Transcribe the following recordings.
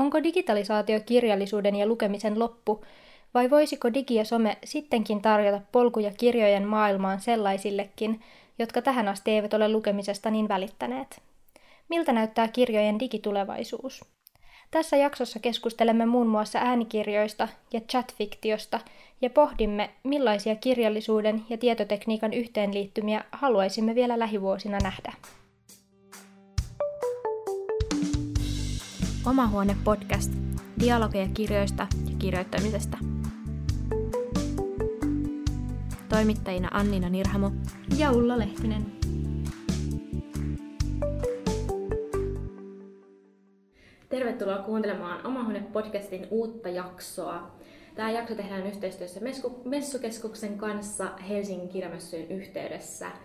Onko digitalisaatio kirjallisuuden ja lukemisen loppu, vai voisiko digi ja some sittenkin tarjota polkuja kirjojen maailmaan sellaisillekin, jotka tähän asti eivät ole lukemisesta niin välittäneet? Miltä näyttää kirjojen digitulevaisuus? Tässä jaksossa keskustelemme muun muassa äänikirjoista ja chatfiktiosta ja pohdimme, millaisia kirjallisuuden ja tietotekniikan yhteenliittymiä haluaisimme vielä lähivuosina nähdä. Oma huone podcast. Dialogeja kirjoista ja kirjoittamisesta. Toimittajina Annina Nirhamo ja Ulla Lehtinen. Tervetuloa kuuntelemaan Oma huone podcastin uutta jaksoa. Tämä jakso tehdään yhteistyössä Messukeskuksen kanssa Helsingin kirjamessujen yhteydessä –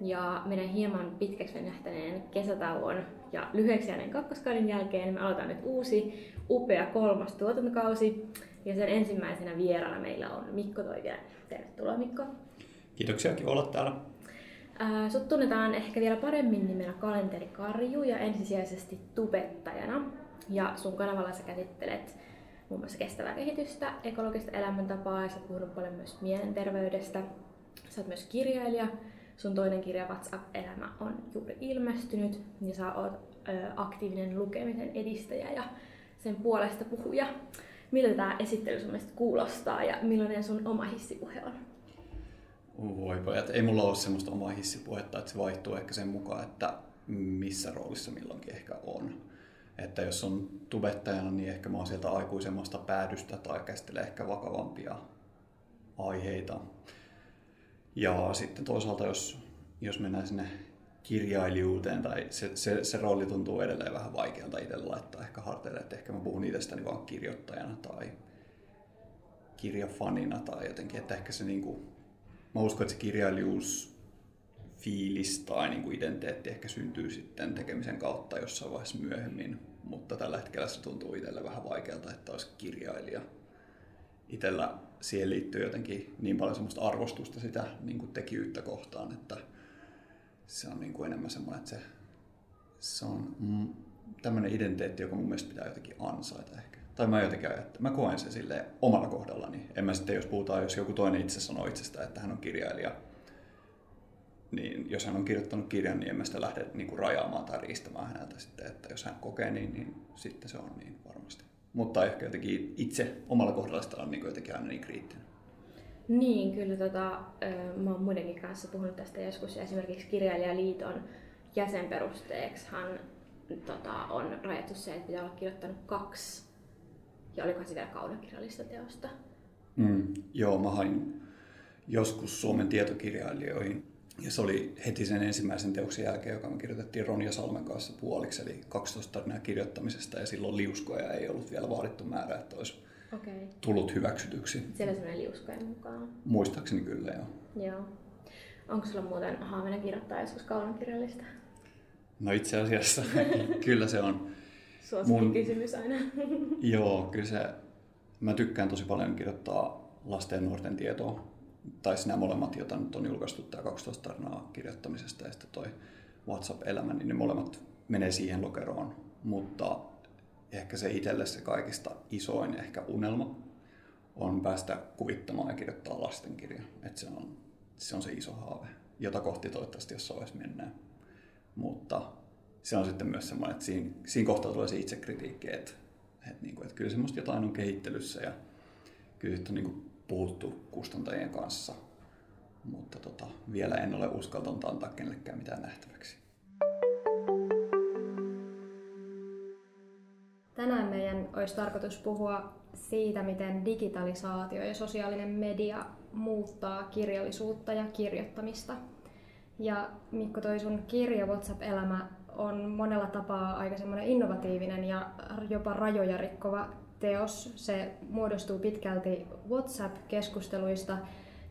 ja meidän hieman pitkäksi venähtäneen kesätauon ja lyhyeksi jääneen kakkoskauden jälkeen me aloitetaan nyt uusi upea kolmas tuotantokausi. Ja sen ensimmäisenä vieraana meillä on Mikko Toivia. Tervetuloa Mikko. Kiitoksia, kiva olla täällä. Sut tunnetaan ehkä vielä paremmin nimellä Kalenteri Karju ja ensisijaisesti tubettajana. Ja sun kanavalla sä käsittelet muun muassa kestävää kehitystä, ekologista elämäntapaa ja sä puhunut paljon myös mielenterveydestä. Sä oot myös kirjailija sun toinen kirja WhatsApp-elämä on juuri ilmestynyt ja sä oot aktiivinen lukemisen edistäjä ja sen puolesta puhuja. Miltä tämä esittely sun mielestä kuulostaa ja millainen sun oma hissipuhe on? Voi pojat, ei mulla ole semmoista omaa hissipuhetta, että se vaihtuu ehkä sen mukaan, että missä roolissa milloinkin ehkä on. Että jos on tubettajana, niin ehkä mä oon sieltä aikuisemmasta päädystä tai käsittelee ehkä vakavampia aiheita. Ja sitten toisaalta, jos, jos mennään sinne kirjailijuuteen, tai se, se, se rooli tuntuu edelleen vähän vaikealta itsellä laittaa ehkä harteille, että ehkä mä puhun itsestäni vaan kirjoittajana tai kirjafanina tai jotenkin, että ehkä se niin kuin, mä uskon, että se kirjailijuus fiilis tai niin kuin identiteetti ehkä syntyy sitten tekemisen kautta jossain vaiheessa myöhemmin, mutta tällä hetkellä se tuntuu itselle vähän vaikealta, että olisi kirjailija. Itsellä siihen liittyy jotenkin niin paljon semmoista arvostusta sitä niin tekijyyttä kohtaan, että se on niin kuin enemmän semmoinen, että se, se on mm, tämmöinen identiteetti, joka mun mielestä pitää jotenkin ansaita ehkä. Tai mä jotenkin ajattelen, mä koen sen sille omalla kohdallani. En mä sitten, jos puhutaan, jos joku toinen itse sanoo itsestä, että hän on kirjailija, niin jos hän on kirjoittanut kirjan, niin en mä sitä lähde niin kuin rajaamaan tai riistämään häneltä sitten, että jos hän kokee niin, niin sitten se on niin varmasti mutta ehkä jotenkin itse omalla kohdalla sitä on niin jotenkin aina niin kriittinen. Niin, kyllä tota, mä oon muidenkin kanssa puhunut tästä joskus ja esimerkiksi Kirjailijaliiton jäsenperusteeksihan tota, on rajattu se, että pitää olla kirjoittanut kaksi ja oliko se vielä kaunokirjallista teosta. Mm, joo, mä hain joskus Suomen tietokirjailijoihin ja se oli heti sen ensimmäisen teoksen jälkeen, joka me kirjoitettiin Ronja Salmen kanssa puoliksi, eli 12 tarinaa kirjoittamisesta, ja silloin liuskoja ei ollut vielä vaadittu määrä, että olisi okay. tullut hyväksytyksi. Siellä semmoinen liuskojen mukaan. Muistaakseni kyllä, joo. Joo. Onko sulla muuten haavena kirjoittaa joskus kaunokirjallista? No itse asiassa kyllä se on. Mun... kysymys aina. joo, kyllä se, mä tykkään tosi paljon kirjoittaa lasten ja nuorten tietoa tai nämä molemmat, joita nyt on julkaistu, tämä 12 tarinaa kirjoittamisesta ja sitten toi WhatsApp-elämä, niin ne molemmat menee siihen lokeroon. Mutta ehkä se itselle se kaikista isoin ehkä unelma on päästä kuvittamaan ja kirjoittaa lastenkirja. Että se on, se on se iso haave, jota kohti toivottavasti jossain vaiheessa mennään. Mutta se on sitten myös semmoinen, että siinä, siinä kohtaa tulee se itsekritiikki, että, että, niin kuin, että kyllä semmoista jotain on kehittelyssä ja kyllä sitten on niin kuin puhuttu kustantajien kanssa, mutta tota, vielä en ole uskaltanut antaa kenellekään mitään nähtäväksi. Tänään meidän olisi tarkoitus puhua siitä, miten digitalisaatio ja sosiaalinen media muuttaa kirjallisuutta ja kirjoittamista. Ja Mikko, toi sun kirja WhatsApp-elämä on monella tapaa aika semmoinen innovatiivinen ja jopa rajoja rikkova teos. Se muodostuu pitkälti WhatsApp-keskusteluista,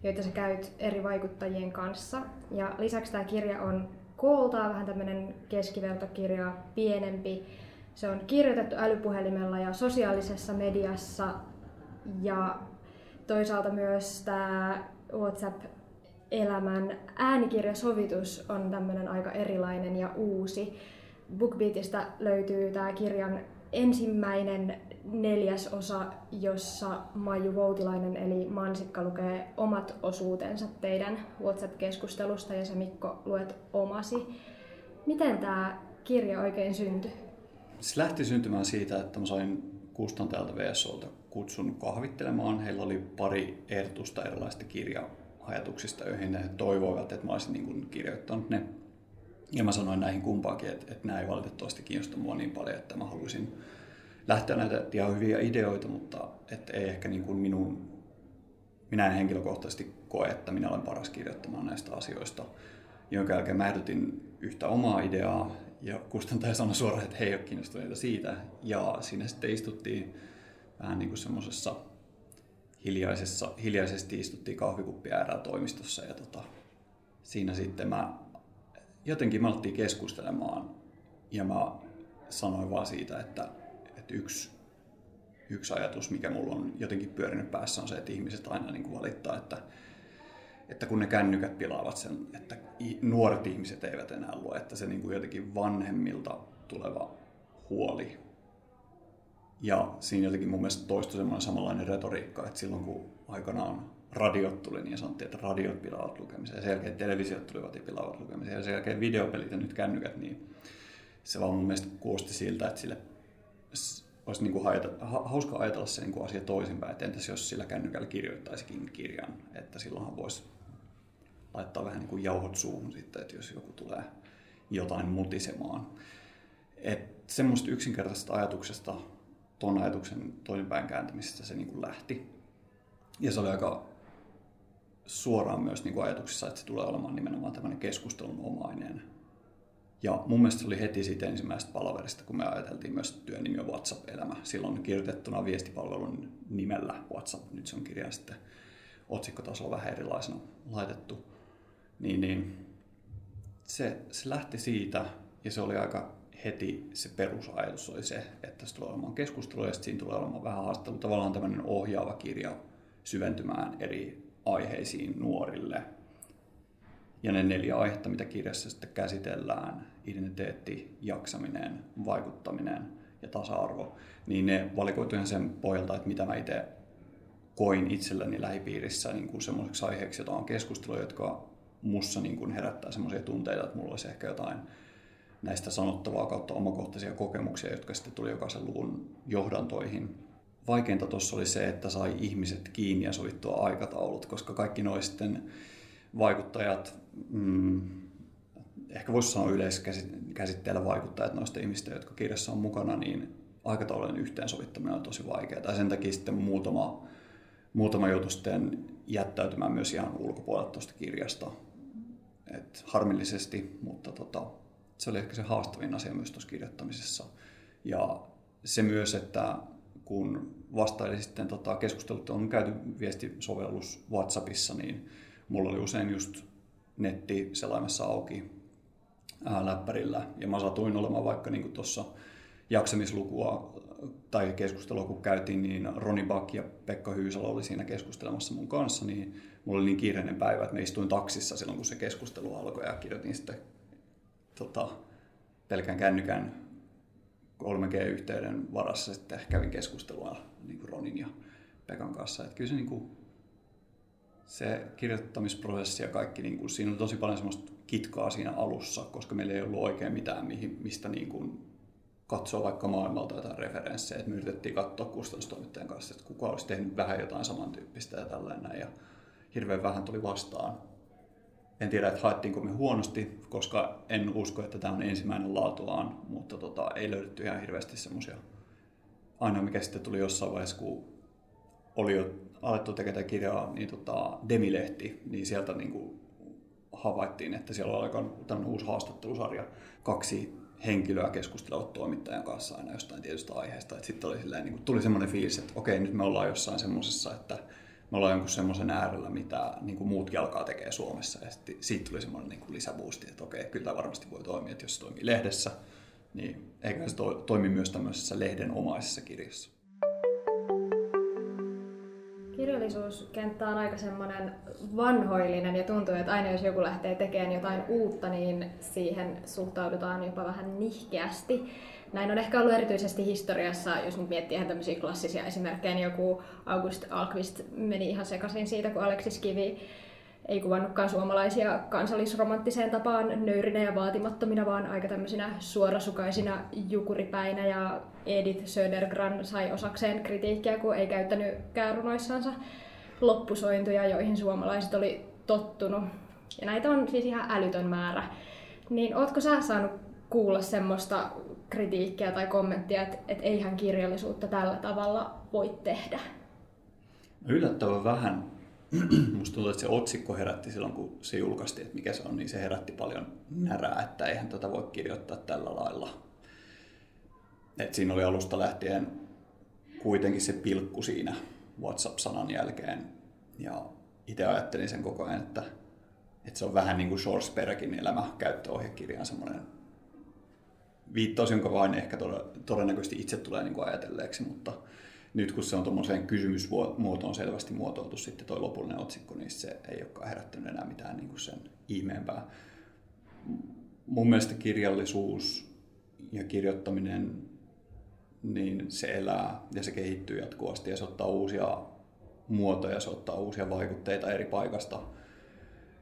joita sä käyt eri vaikuttajien kanssa. Ja lisäksi tämä kirja on kooltaan vähän tämmöinen keskivertokirja, pienempi. Se on kirjoitettu älypuhelimella ja sosiaalisessa mediassa. Ja toisaalta myös tämä WhatsApp-elämän äänikirjasovitus on tämmöinen aika erilainen ja uusi. BookBeatista löytyy tämä kirjan ensimmäinen neljäsosa, jossa Maiju Voutilainen eli Mansikka lukee omat osuutensa teidän WhatsApp-keskustelusta ja sä Mikko luet omasi. Miten tämä kirja oikein syntyi? Se lähti syntymään siitä, että mä sain kustantajalta VSOlta kutsun kahvittelemaan. Heillä oli pari ehdotusta erilaisista kirja-ajatuksista, joihin he toivoivat, että mä olisin niin kuin kirjoittanut ne. Ja mä sanoin näihin kumpaakin, että, että nämä ei valitettavasti kiinnosta mua niin paljon, että mä haluaisin lähteä näitä ihan hyviä ideoita, mutta että ei ehkä niin kuin minun, minä en henkilökohtaisesti koe, että minä olen paras kirjoittamaan näistä asioista. Jonka jälkeen mä ehdotin yhtä omaa ideaa ja kustantaja sanoi suoraan, että he ei ole kiinnostuneita siitä. Ja siinä sitten istuttiin vähän niin kuin semmoisessa hiljaisessa, hiljaisesti istuttiin kahvikuppi toimistossa ja tota, siinä sitten mä jotenkin me alettiin keskustelemaan ja mä sanoin vaan siitä, että, että yksi, yksi ajatus, mikä mulla on jotenkin pyörinyt päässä on se, että ihmiset aina niin kuin valittaa, että, että kun ne kännykät pilaavat sen, että nuoret ihmiset eivät enää lue, että se niin kuin jotenkin vanhemmilta tuleva huoli. Ja siinä jotenkin mun mielestä toistui semmoinen samanlainen retoriikka, että silloin kun aikanaan radiot tuli, niin sanottiin, että radiot pilaavat lukemisen. Ja sen jälkeen televisiot tulivat ja pilaavat lukemisen. Ja sen jälkeen videopelit ja nyt kännykät, niin se vaan mun mielestä kuulosti siltä, että sille olisi niin kuin hauska ajatella se niin kuin asia toisinpäin, että entäs jos sillä kännykällä kirjoittaisikin kirjan, että silloinhan voisi laittaa vähän niin kuin jauhot suuhun sitten, että jos joku tulee jotain mutisemaan. Että semmoista yksinkertaisesta ajatuksesta, tuon ajatuksen toisinpäin kääntämisestä se niin kuin lähti. Ja se oli aika suoraan myös niin kuin ajatuksissa, että se tulee olemaan nimenomaan tämmöinen keskustelun omainen. Ja mun mielestä se oli heti siitä ensimmäisestä palaverista, kun me ajateltiin myös työnimi on WhatsApp-elämä. Silloin kirjoitettuna viestipalvelun nimellä WhatsApp, nyt se on kirja sitten otsikkotasolla vähän erilaisena laitettu. Niin, niin se, se lähti siitä ja se oli aika heti se perusajatus oli se, että se tulee olemaan keskustelu ja siinä tulee olemaan vähän haastelu. Tavallaan tämmöinen ohjaava kirja syventymään eri aiheisiin nuorille. Ja ne neljä aihetta, mitä kirjassa sitten käsitellään, identiteetti, jaksaminen, vaikuttaminen ja tasa-arvo, niin ne valikoituivat sen pohjalta, että mitä mä itse koin itselleni lähipiirissä niin kuin semmoiseksi aiheeksi, jota on keskustelua, jotka mussa niin kuin herättää semmoisia tunteita, että mulla olisi ehkä jotain näistä sanottavaa kautta omakohtaisia kokemuksia, jotka sitten tuli jokaisen luvun johdantoihin vaikeinta tuossa oli se, että sai ihmiset kiinni ja sovittua aikataulut, koska kaikki nuo sitten vaikuttajat, mm, ehkä voisi sanoa yleiskäsitteellä vaikuttajat noista ihmistä, jotka kirjassa on mukana, niin aikataulujen yhteensovittaminen on tosi vaikeaa. Ja sen takia sitten muutama, muutama joutu sitten jättäytymään myös ihan ulkopuolelta tuosta kirjasta. Et harmillisesti, mutta tota, se oli ehkä se haastavin asia myös tuossa kirjoittamisessa. Ja se myös, että kun vastaili sitten tota, keskustelut on käyty viestisovellus WhatsAppissa, niin mulla oli usein just netti selaimessa auki ää, läppärillä. Ja mä satuin olemaan vaikka niin tuossa jaksamislukua tai keskustelua kun käytiin, niin Roni Bak ja Pekka Hyysalo oli siinä keskustelemassa mun kanssa, niin mulla oli niin kiireinen päivä, että me istuin taksissa silloin, kun se keskustelu alkoi ja kirjoitin sitten tota, pelkän kännykän 3G-yhteyden varassa sitten kävin keskustelua niin kuin Ronin ja Pekan kanssa. Että kyllä se, niin kuin, se kirjoittamisprosessi ja kaikki, niin kuin, siinä on tosi paljon semmoista kitkaa siinä alussa, koska meillä ei ollut oikein mitään, mihin, mistä niin kuin, katsoa vaikka maailmalta jotain referenssejä. Et me yritettiin katsoa kustannustoimittajan kanssa, että kuka olisi tehnyt vähän jotain samantyyppistä ja tällainen. Ja hirveän vähän tuli vastaan. En tiedä, että haettiinko me huonosti, koska en usko, että tämä on ensimmäinen laatuaan, mutta tota, ei löydetty ihan hirveästi semmoisia. Ainoa, mikä sitten tuli jossain vaiheessa, kun oli jo alettu tekemään kirjaa, niin tota, Demilehti, niin sieltä niin kuin havaittiin, että siellä oli tämmöinen uusi haastattelusarja. Kaksi henkilöä keskustelevat toimittajan kanssa aina jostain tietystä aiheesta. sitten niin tuli semmoinen fiilis, että okei, nyt me ollaan jossain semmoisessa, että me ollaan jonkun semmoisen äärellä, mitä niin kuin muutkin alkaa tekee Suomessa. Ja sitten siitä tuli semmoinen niin lisäboosti, että okei, kyllä varmasti voi toimia, että jos se toimii lehdessä, niin eikä se to- toimi myös tämmöisessä lehdenomaisessa kirjassa. kirjallisuuskenttä on aika semmoinen vanhoillinen ja tuntuu, että aina jos joku lähtee tekemään jotain uutta, niin siihen suhtaudutaan jopa vähän nihkeästi. Näin on ehkä ollut erityisesti historiassa, jos nyt miettii ihan tämmöisiä klassisia esimerkkejä, niin joku August Alkvist meni ihan sekaisin siitä, kun Aleksis Kivi ei kuvannutkaan suomalaisia kansallisromanttiseen tapaan nöyrinä ja vaatimattomina, vaan aika tämmöisinä suorasukaisina jukuripäinä. Ja Edith Södergran sai osakseen kritiikkiä, kun ei käyttänyt käärunoissansa loppusointuja, joihin suomalaiset oli tottunut. Ja näitä on siis ihan älytön määrä. Niin ootko sä saanut kuulla semmoista kritiikkiä tai kommenttia, että, että eihän kirjallisuutta tällä tavalla voi tehdä? Yllättävän vähän musta tuntuu, että se otsikko herätti silloin, kun se julkaistiin, että mikä se on, niin se herätti paljon närää, että eihän tätä voi kirjoittaa tällä lailla. Et siinä oli alusta lähtien kuitenkin se pilkku siinä WhatsApp-sanan jälkeen. Ja itse ajattelin sen koko ajan, että, että se on vähän niin kuin Schwarzbergin elämä käyttöohjekirjan semmoinen viittaus, jonka vain ehkä todennäköisesti itse tulee niin kuin ajatelleeksi, mutta nyt kun se on tuommoiseen kysymysmuotoon selvästi muotoiltu sitten tuo lopullinen otsikko, niin se ei olekaan herättänyt enää mitään niin kuin sen ihmeempää. Mun mielestä kirjallisuus ja kirjoittaminen, niin se elää ja se kehittyy jatkuvasti ja se ottaa uusia muotoja, se ottaa uusia vaikutteita eri paikasta.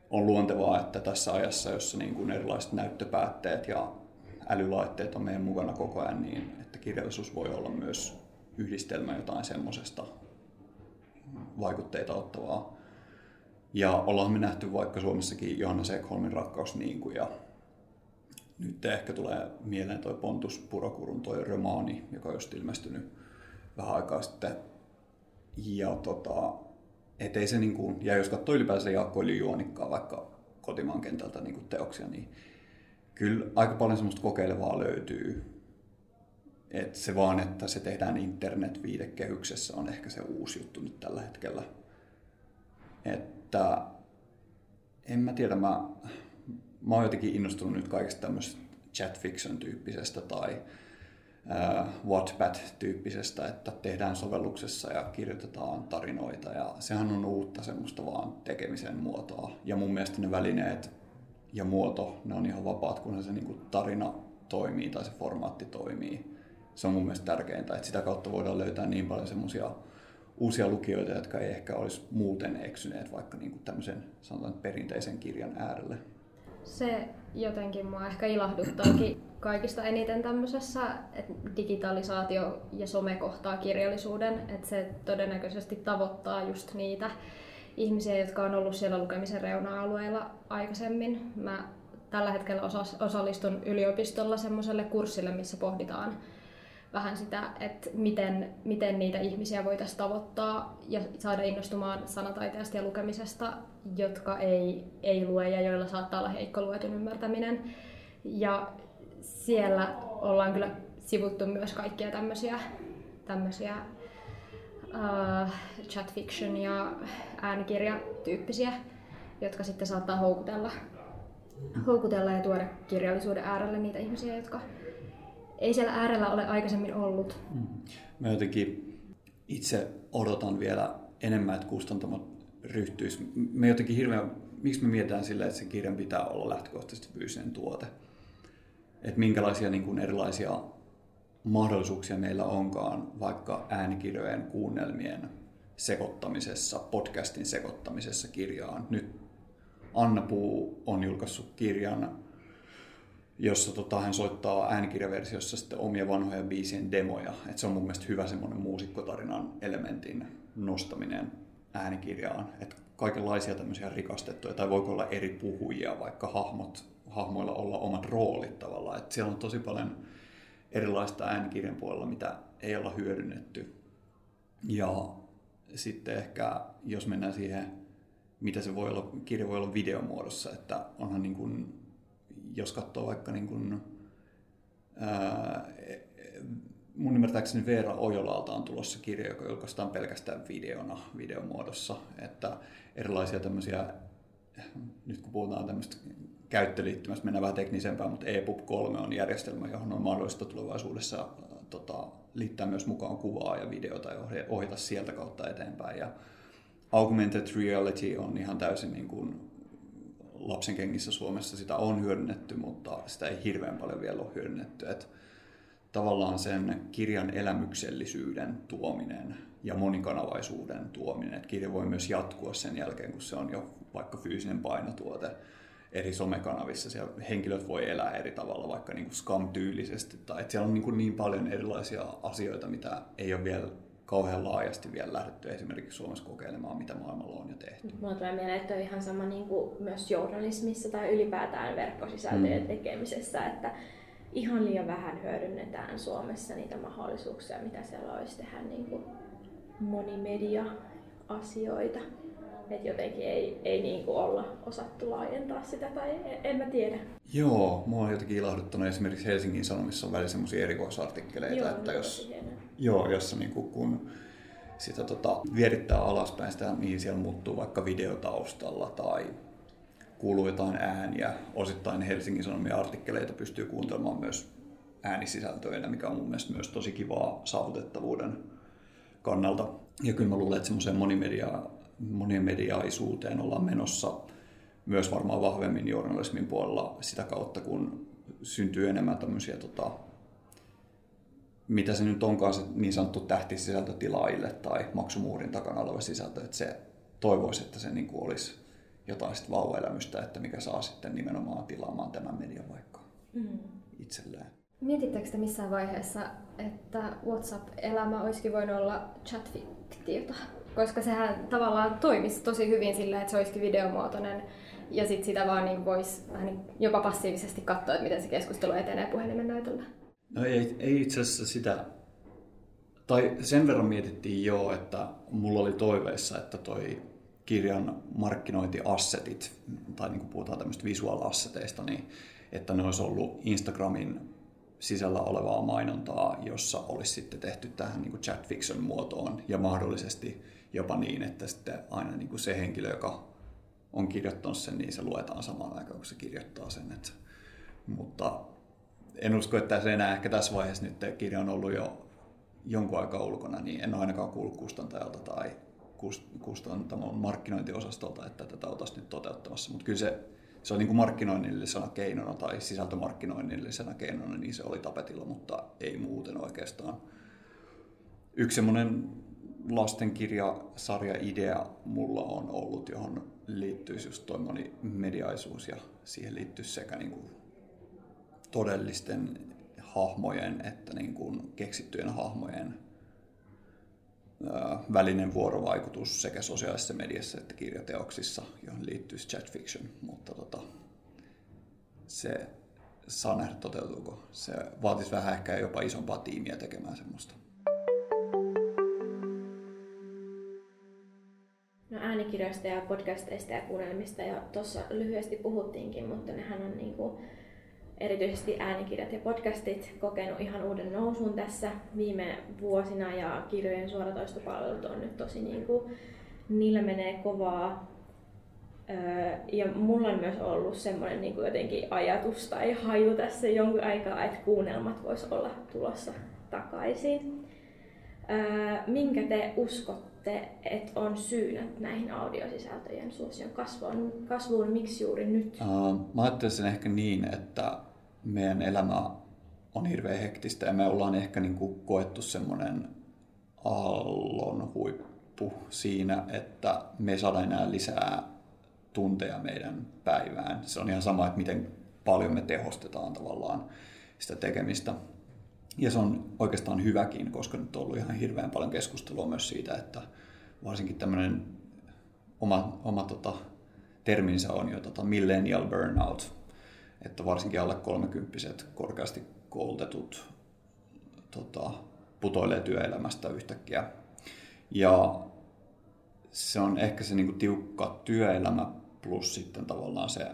On luontevaa, että tässä ajassa, jossa niin kuin erilaiset näyttöpäätteet ja älylaitteet on meidän mukana koko ajan, niin että kirjallisuus voi olla myös yhdistelmä jotain semmoisesta vaikutteita ottavaa. Ja ollaan me nähty vaikka Suomessakin Johanna Sekholmin rakkaus niin kuin, ja nyt ehkä tulee mieleen toi Pontus Purokurun toi romaani, joka on just ilmestynyt vähän aikaa sitten. Ja tota, ettei se niin kuin, ja jos katsoo ylipäänsä Jaakko Juonikkaa vaikka kotimaan kentältä niin kuin teoksia, niin kyllä aika paljon semmoista kokeilevaa löytyy et se vaan, että se tehdään internet-viitekehyksessä on ehkä se uusi juttu nyt tällä hetkellä. Että en mä tiedä, mä, mä oon jotenkin innostunut nyt kaikesta tämmöisestä chat fiction tyyppisestä tai äh, Wattpad-tyyppisestä, että tehdään sovelluksessa ja kirjoitetaan tarinoita ja sehän on uutta semmoista vaan tekemisen muotoa. Ja mun mielestä ne välineet ja muoto, ne on ihan vapaat, kunhan se niin tarina toimii tai se formaatti toimii se on mun mielestä tärkeintä, että sitä kautta voidaan löytää niin paljon semmoisia uusia lukijoita, jotka ei ehkä olisi muuten eksyneet vaikka niin kuin tämmöisen sanotaan perinteisen kirjan äärelle. Se jotenkin mua ehkä ilahduttaakin kaikista eniten tämmöisessä, että digitalisaatio ja some kohtaa kirjallisuuden, että se todennäköisesti tavoittaa just niitä ihmisiä, jotka on ollut siellä lukemisen reuna-alueilla aikaisemmin. Mä tällä hetkellä osallistun yliopistolla semmoiselle kurssille, missä pohditaan vähän sitä, että miten, miten niitä ihmisiä voitaisiin tavoittaa ja saada innostumaan sanataiteesta ja lukemisesta, jotka ei, ei lue ja joilla saattaa olla heikko luetun ymmärtäminen. Ja siellä ollaan kyllä sivuttu myös kaikkia tämmöisiä, tämmöisiä uh, chat fiction ja äänikirjatyyppisiä, jotka sitten saattaa houkutella, houkutella ja tuoda kirjallisuuden äärelle niitä ihmisiä, jotka ei siellä äärellä ole aikaisemmin ollut. Mm. Mä jotenkin itse odotan vielä enemmän, että kustantamot ryhtyisi. Me jotenkin hirveän, miksi me mietitään sillä, että se kirjan pitää olla lähtökohtaisesti fyysinen tuote? Että minkälaisia niin kuin erilaisia mahdollisuuksia meillä onkaan vaikka äänikirjojen kuunnelmien sekoittamisessa, podcastin sekoittamisessa kirjaan. Nyt Anna Puu on julkaissut kirjan jossa tota, hän soittaa äänikirjaversiossa sitten omia vanhoja biisien demoja. Et se on mun mielestä hyvä semmoinen muusikkotarinan elementin nostaminen äänikirjaan. Et kaikenlaisia tämmöisiä rikastettuja, tai voiko olla eri puhujia, vaikka hahmot, hahmoilla olla omat roolit tavallaan. Et siellä on tosi paljon erilaista äänikirjan puolella, mitä ei olla hyödynnetty. Ja sitten ehkä, jos mennään siihen, mitä se voi olla, kirja voi olla videomuodossa, että onhan niin kuin jos katsoo vaikka niin kuin, ää, mun ymmärtääkseni Veera Ojolalta on tulossa kirja, joka julkaistaan pelkästään videona, videomuodossa, että erilaisia tämmöisiä, nyt kun puhutaan tämmöistä käyttöliittymästä, mennään vähän teknisempään, mutta EPUB 3 on järjestelmä, johon on mahdollista tulevaisuudessa tota, liittää myös mukaan kuvaa ja videota ja ohjata sieltä kautta eteenpäin. Ja augmented reality on ihan täysin niin kuin lapsen kengissä Suomessa sitä on hyödynnetty, mutta sitä ei hirveän paljon vielä ole hyödynnetty. Et tavallaan sen kirjan elämyksellisyyden tuominen ja monikanavaisuuden tuominen. Et kirja voi myös jatkua sen jälkeen, kun se on jo vaikka fyysinen painotuote eri somekanavissa. Siellä henkilöt voi elää eri tavalla, vaikka niin kuin scam-tyylisesti. Tai että siellä on niin, kuin niin paljon erilaisia asioita, mitä ei ole vielä kauhean laajasti vielä lähdetty esimerkiksi Suomessa kokeilemaan, mitä maailmalla on jo tehty. Mulla tulee mieleen, että on ihan sama niin kuin myös journalismissa tai ylipäätään verkkosisältöjen mm. tekemisessä, että ihan liian vähän hyödynnetään Suomessa niitä mahdollisuuksia, mitä siellä olisi tehdä niin kuin monimedia-asioita. Et jotenkin ei, ei niin kuin olla osattu laajentaa sitä tai en mä tiedä. Joo, mua on jotenkin ilahduttanut esimerkiksi Helsingin Sanomissa on välillä semmoisia erikoisartikkeleita, Joo, että jos, hienoa. joo, jossa niin kuin, kun sitä tota, vierittää alaspäin sitä, niin siellä muuttuu vaikka videotaustalla tai kuuluu jotain ääniä. Osittain Helsingin Sanomien artikkeleita pystyy kuuntelemaan myös äänisisältöinä, mikä on mun mielestä myös tosi kivaa saavutettavuuden kannalta. Ja kyllä mä luulen, että semmoiseen monimedia, monimediaisuuteen ollaan menossa myös varmaan vahvemmin journalismin puolella sitä kautta, kun syntyy enemmän tämmöisiä, tota, mitä se nyt onkaan se niin sanottu tähtisisältö tilaajille tai maksumuurin takana oleva sisältö, että se toivoisi, että se niin kuin olisi jotain sit vauvaelämystä, että mikä saa sitten nimenomaan tilaamaan tämän median vaikka mm. itselleen. Mietittekö te missään vaiheessa, että WhatsApp-elämä olisikin voinut olla chat-fiktiota? Koska sehän tavallaan toimisi tosi hyvin sillä, että se olisikin videomuotoinen ja sit sitä vaan niin voisi vähän niin jopa passiivisesti katsoa, että miten se keskustelu etenee puhelimen näytöllä. No ei, ei itse asiassa sitä, tai sen verran mietittiin jo, että mulla oli toiveissa, että toi kirjan markkinointiassetit, tai niin kuin puhutaan tämmöistä visuaalasseteista, niin että ne olisi ollut Instagramin sisällä olevaa mainontaa, jossa olisi sitten tehty tähän niin kuin chat fiction muotoon ja mahdollisesti jopa niin, että sitten aina niin kuin se henkilö, joka on kirjoittanut sen, niin se luetaan samaan aikaan, kun se kirjoittaa sen. Että, mutta en usko, että se enää ehkä tässä vaiheessa nyt kirja on ollut jo jonkun aikaa ulkona, niin en ole ainakaan kuullut kustantajalta tai kustantamon markkinointiosastolta, että tätä oltaisiin nyt toteuttamassa. Mutta kyllä se, se on niin kuin markkinoinnillisena keinona tai sisältömarkkinoinnillisena keinona, niin se oli tapetilla, mutta ei muuten oikeastaan. Yksi semmoinen lastenkirjasarja-idea mulla on ollut, johon liittyisi just toi mediaisuus ja siihen liittyisi sekä niin kuin todellisten hahmojen että niin kuin keksittyjen hahmojen välinen vuorovaikutus sekä sosiaalisessa mediassa että kirjateoksissa, johon liittyy chat fiction, mutta tota, se saa nähdä toteutuuko. Se vaatisi vähän ehkä jopa isompaa tiimiä tekemään semmoista. No äänikirjoista ja podcasteista ja kuunnelmista ja tuossa lyhyesti puhuttiinkin, mutta nehän on niinku erityisesti äänikirjat ja podcastit kokenut ihan uuden nousun tässä viime vuosina ja kirjojen suoratoistopalvelut on nyt tosi niin kuin, niillä menee kovaa. Ja mulla on myös ollut semmoinen niin kuin jotenkin ajatus tai haju tässä jonkun aikaa, että kuunnelmat vois olla tulossa takaisin. Minkä te uskotte, että on syynä näihin audiosisältöjen suosion kasvuun? kasvuun miksi juuri nyt? Uh, mä ajattelisin ehkä niin, että meidän elämä on hirveän hektistä ja me ollaan ehkä niin kuin koettu semmoinen aallon huippu siinä, että me ei saada enää lisää tunteja meidän päivään. Se on ihan sama, että miten paljon me tehostetaan tavallaan sitä tekemistä. Ja se on oikeastaan hyväkin, koska nyt on ollut ihan hirveän paljon keskustelua myös siitä, että varsinkin tämmöinen oma, oma tota, terminsä on jo tota millennial burnout, että varsinkin alle 30 korkeasti koulutetut tota, putoilee työelämästä yhtäkkiä. Ja se on ehkä se niin kuin tiukka työelämä plus sitten tavallaan se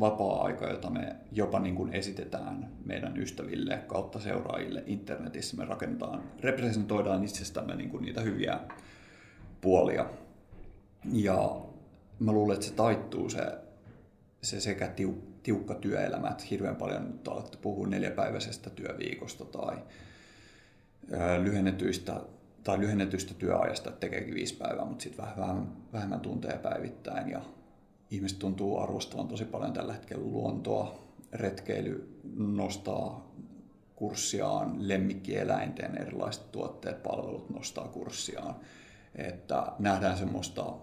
vapaa-aika, jota me jopa niin kuin esitetään meidän ystäville kautta seuraajille internetissä. Me rakennetaan, representoidaan itsestämme niin kuin niitä hyviä puolia. Ja mä luulen, että se taittuu se, se sekä tiukka työelämä, että hirveän paljon nyt alettu puhua neljäpäiväisestä työviikosta tai lyhennetyistä tai lyhennetystä työajasta, että tekeekin viisi päivää, mutta sitten vähän vähemmän tunteja päivittäin. Ja ihmiset tuntuu arvostavan tosi paljon tällä hetkellä luontoa. Retkeily nostaa kurssiaan, lemmikkieläinten erilaiset tuotteet, palvelut nostaa kurssiaan. Että nähdään semmoista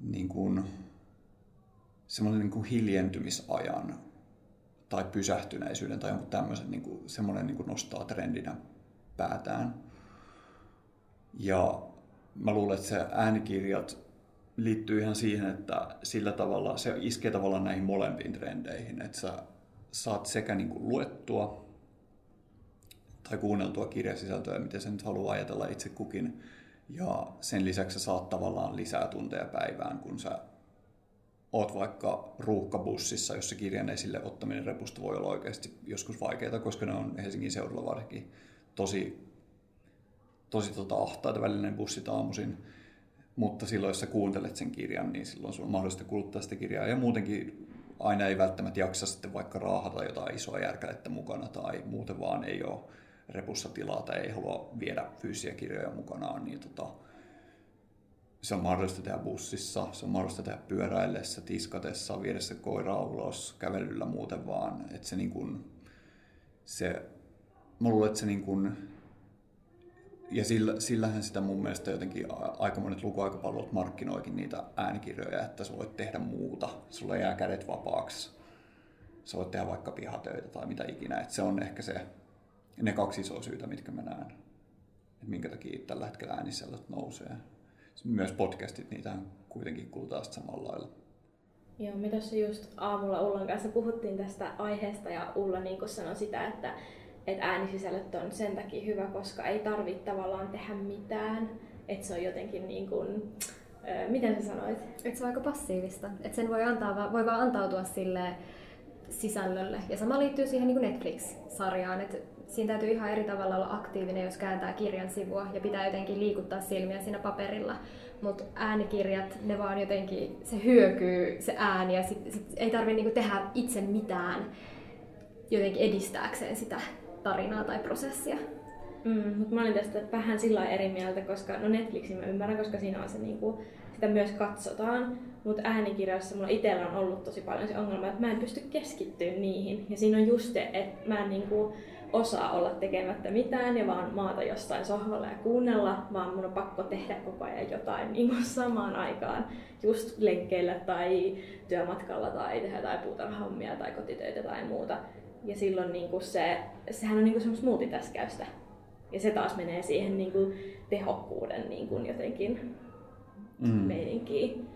niin kuin, semmoinen niin kuin hiljentymisajan tai pysähtyneisyyden tai tämmöisen niin kuin, semmoinen niin kuin nostaa trendinä päätään. Ja mä luulen, että se äänikirjat liittyy ihan siihen, että sillä tavalla se iskee tavallaan näihin molempiin trendeihin, että sä saat sekä niin kuin luettua tai kuunneltua kirjasisältöä, miten sä nyt haluaa ajatella itse kukin, ja sen lisäksi sä saat tavallaan lisää tunteja päivään, kun sä oot vaikka ruuhkabussissa, jossa kirjan esille ottaminen repusta voi olla oikeasti joskus vaikeaa, koska ne on Helsingin seudulla varsinkin tosi, tosi tota ahtaita välinen bussit aamuisin. Mutta silloin, jos sä kuuntelet sen kirjan, niin silloin sulla on mahdollista kuluttaa sitä kirjaa. Ja muutenkin aina ei välttämättä jaksa sitten vaikka raahata jotain isoa järkälettä mukana tai muuten vaan ei ole repussa tilaa tai ei halua viedä fyysisiä kirjoja mukanaan, niin tota, se on mahdollista tehdä bussissa, se on mahdollista tehdä pyöräillessä, tiskatessa, viedä se koira ulos, kävelyllä muuten vaan. Että se niin kuin, se, mä luulen, että se niin kuin, ja sillä, sillähän sitä mun mielestä jotenkin aika monet lukuaikapalvelut markkinoikin niitä äänikirjoja, että sä voit tehdä muuta, sulla jää kädet vapaaksi. Sä voit tehdä vaikka pihatöitä tai mitä ikinä. Että se on ehkä se, ne kaksi isoa syytä, mitkä mä näen. Että minkä takia tällä hetkellä äänisellot nousee myös podcastit, niitä kuitenkin kulutaan samalla lailla. Joo, me tuossa just aamulla Ullan kanssa puhuttiin tästä aiheesta ja Ulla niin sanoi sitä, että, että äänisisällöt on sen takia hyvä, koska ei tarvitse tavallaan tehdä mitään. Että se on jotenkin niin kuin, miten sä sanoit? Että se on aika passiivista. Että sen voi, antaa, voi vaan antautua sille sisällölle. Ja sama liittyy siihen niin Netflix-sarjaan, että siinä täytyy ihan eri tavalla olla aktiivinen, jos kääntää kirjan sivua ja pitää jotenkin liikuttaa silmiä siinä paperilla. Mutta äänikirjat, ne vaan jotenkin, se hyökyy se ääni ja sit, sit ei tarvitse niinku tehdä itse mitään jotenkin edistääkseen sitä tarinaa tai prosessia. Mm, mutta mä olin tästä vähän sillä eri mieltä, koska no Netflixin mä ymmärrän, koska siinä on se niinku, sitä myös katsotaan. Mutta äänikirjoissa mulla itsellä on ollut tosi paljon se ongelma, että mä en pysty keskittyä niihin. Ja siinä on just se, että mä en niinku, osaa olla tekemättä mitään ja vaan maata jostain sohvalla ja kuunnella, vaan mun on pakko tehdä koko ajan jotain niin samaan aikaan, just lenkkeillä tai työmatkalla tai tehdä jotain puutarhahommia tai kotitöitä tai muuta. Ja silloin niin kuin se, sehän on niin kuin semmoista multitaskäystä. Ja se taas menee siihen niin kuin tehokkuuden niin kuin jotenkin mm. meininkiin.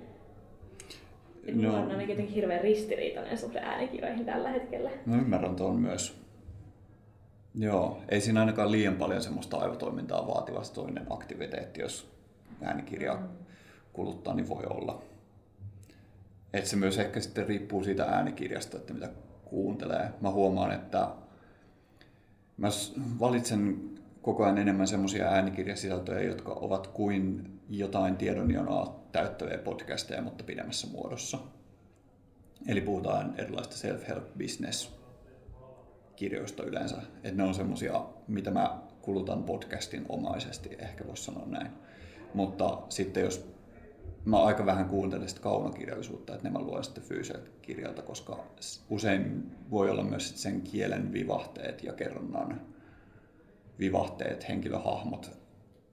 No. Mulla on ainakin jotenkin hirveän ristiriitainen suhde äänikirjoihin tällä hetkellä. No ymmärrän tuon myös. Joo, ei siinä ainakaan liian paljon semmoista aivotoimintaa vaativasta toinen aktiviteetti, jos äänikirja mm. kuluttaa, niin voi olla. Et se myös ehkä sitten riippuu siitä äänikirjasta, että mitä kuuntelee. Mä huomaan, että mä valitsen koko ajan enemmän semmoisia äänikirjasisältöjä, jotka ovat kuin jotain tiedonjonoa täyttäviä podcasteja, mutta pidemmässä muodossa. Eli puhutaan erilaista self-help business kirjoista yleensä. Että ne on semmosia, mitä mä kulutan podcastin omaisesti, ehkä voisi sanoa näin. Mutta sitten jos mä aika vähän kuuntelen sitä kaunokirjallisuutta, että ne mä luen sitten fyysiseltä kirjalta, koska usein voi olla myös sen kielen vivahteet ja kerronnan vivahteet, henkilöhahmot.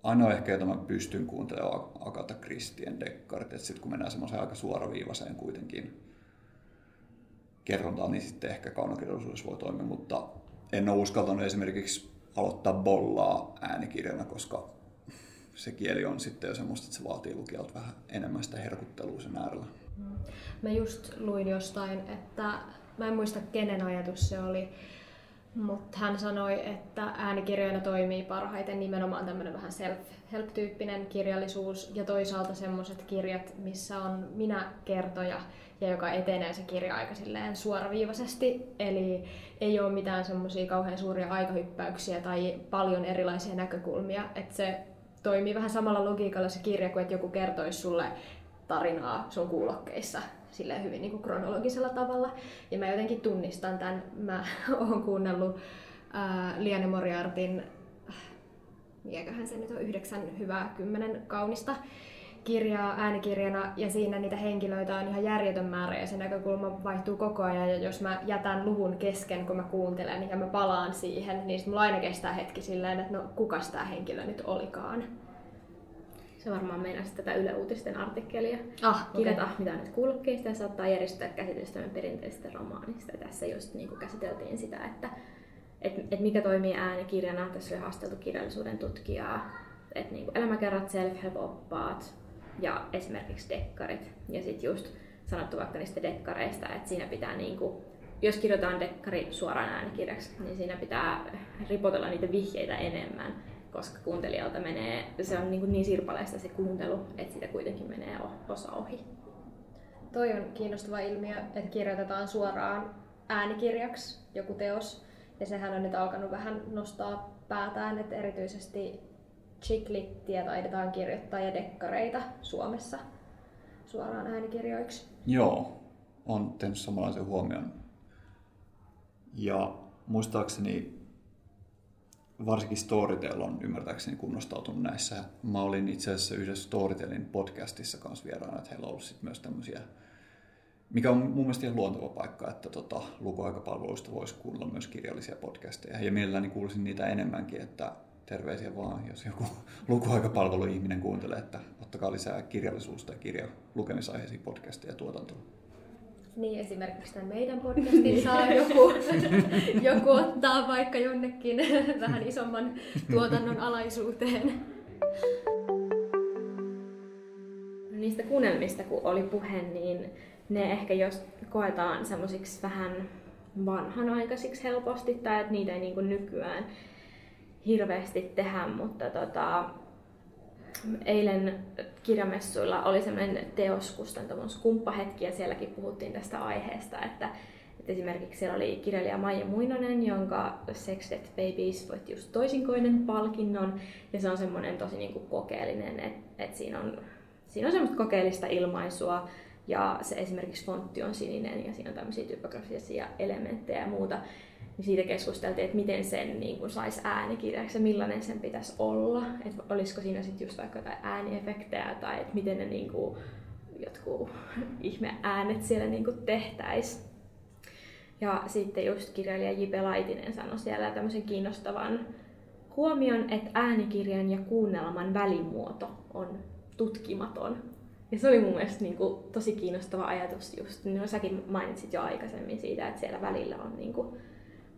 Ainoa ehkä, jota mä pystyn kuuntelemaan Agatha Christien dekkarit, että sitten kun mennään semmoiseen aika suoraviivaiseen kuitenkin kerrontaan, niin sitten ehkä kaunokirjallisuudessa voi toimia, mutta en ole uskaltanut esimerkiksi aloittaa bollaa äänikirjana, koska se kieli on sitten jo semmoista, että se vaatii lukijalta vähän enemmän sitä herkuttelua sen äärellä. Mä just luin jostain, että mä en muista kenen ajatus se oli, mutta hän sanoi, että äänikirjoina toimii parhaiten nimenomaan tämmöinen vähän self-help-tyyppinen kirjallisuus ja toisaalta semmoiset kirjat, missä on minä-kertoja ja joka etenee se kirja aika silleen suoraviivaisesti. Eli ei ole mitään semmoisia kauhean suuria aikahyppäyksiä tai paljon erilaisia näkökulmia. Että se toimii vähän samalla logiikalla se kirja kuin että joku kertoisi sulle tarinaa sun kuulokkeissa sille hyvin niin kuin kronologisella tavalla. Ja mä jotenkin tunnistan tämän. Mä oon kuunnellut ää, Liane Moriartin mikäköhän se nyt on, yhdeksän hyvää, kymmenen kaunista kirjaa äänikirjana ja siinä niitä henkilöitä on ihan järjetön määrä ja se näkökulma vaihtuu koko ajan ja jos mä jätän luvun kesken, kun mä kuuntelen ja mä palaan siihen, niin mulla aina kestää hetki silleen, että no kukas tämä henkilö nyt olikaan. Se varmaan meinaa tätä Yle Uutisten artikkelia. Ah, okay. mitä nyt kulkeista ja saattaa järjestää käsitystä perinteisestä romaanista. Tässä just niin kuin käsiteltiin sitä, että et, et mikä toimii äänikirjana. Tässä oli haasteltu kirjallisuuden tutkijaa. Että niin elämäkerrat, self-help-oppaat ja esimerkiksi dekkarit. Ja sitten just sanottu vaikka niistä dekkareista, että siinä pitää niin kuin, jos kirjoitetaan dekkari suoraan äänikirjaksi, niin siinä pitää ripotella niitä vihjeitä enemmän koska kuuntelijalta menee, se on niin, niin sirpaleista se kuuntelu, että siitä kuitenkin menee osa ohi. Toi on kiinnostava ilmiö, että kirjoitetaan suoraan äänikirjaksi joku teos, ja sehän on nyt alkanut vähän nostaa päätään, että erityisesti chiklitia taidetaan kirjoittaa ja dekkareita Suomessa suoraan äänikirjoiksi. Joo, on tehnyt samanlaisen huomion. Ja muistaakseni varsinkin Storytel on ymmärtääkseni kunnostautunut näissä. Mä olin itse asiassa yhdessä Storytelin podcastissa kanssa vieraana, että heillä on ollut sit myös tämmöisiä, mikä on mun mielestä ihan luonteva paikka, että tota, lukuaikapalveluista voisi kuunnella myös kirjallisia podcasteja. Ja mielelläni kuulisin niitä enemmänkin, että terveisiä vaan, jos joku lukuaikapalvelu-ihminen kuuntelee, että ottakaa lisää kirjallisuutta ja kirja lukemisaiheisia podcasteja tuotantoon. Niin esimerkiksi tämän meidän podcastin saa joku, joku ottaa vaikka jonnekin vähän isomman tuotannon alaisuuteen. Niistä kuunnelmista kun oli puhe, niin ne ehkä jos koetaan semmoisiksi vähän vanhanaikaisiksi helposti tai että niitä ei niin nykyään hirveästi tehdä, mutta tota, eilen kirjamessuilla oli semmoinen teoskustantamon skumppahetki ja sielläkin puhuttiin tästä aiheesta, että, että esimerkiksi siellä oli kirjailija Maija Muinonen, jonka Sex Death Babies voitti just toisinkoinen palkinnon. Ja se on semmoinen tosi niin kuin kokeellinen, että, että siinä on, siinä on semmoista kokeellista ilmaisua. Ja se esimerkiksi fontti on sininen ja siinä on tämmöisiä typografisia elementtejä ja muuta niin siitä keskusteltiin, että miten sen niin kuin saisi äänikirjaksi ja millainen sen pitäisi olla. Että olisiko siinä sitten just vaikka jotain ääniefektejä tai että miten ne niin kuin, jotkut ihme äänet siellä niin tehtäisiin. Ja sitten just kirjailija J.P. Laitinen sanoi siellä tämmöisen kiinnostavan huomion, että äänikirjan ja kuunnelman välimuoto on tutkimaton. Ja se oli mun mielestä niin kuin, tosi kiinnostava ajatus just, niin säkin mainitsit jo aikaisemmin siitä, että siellä välillä on niin kuin,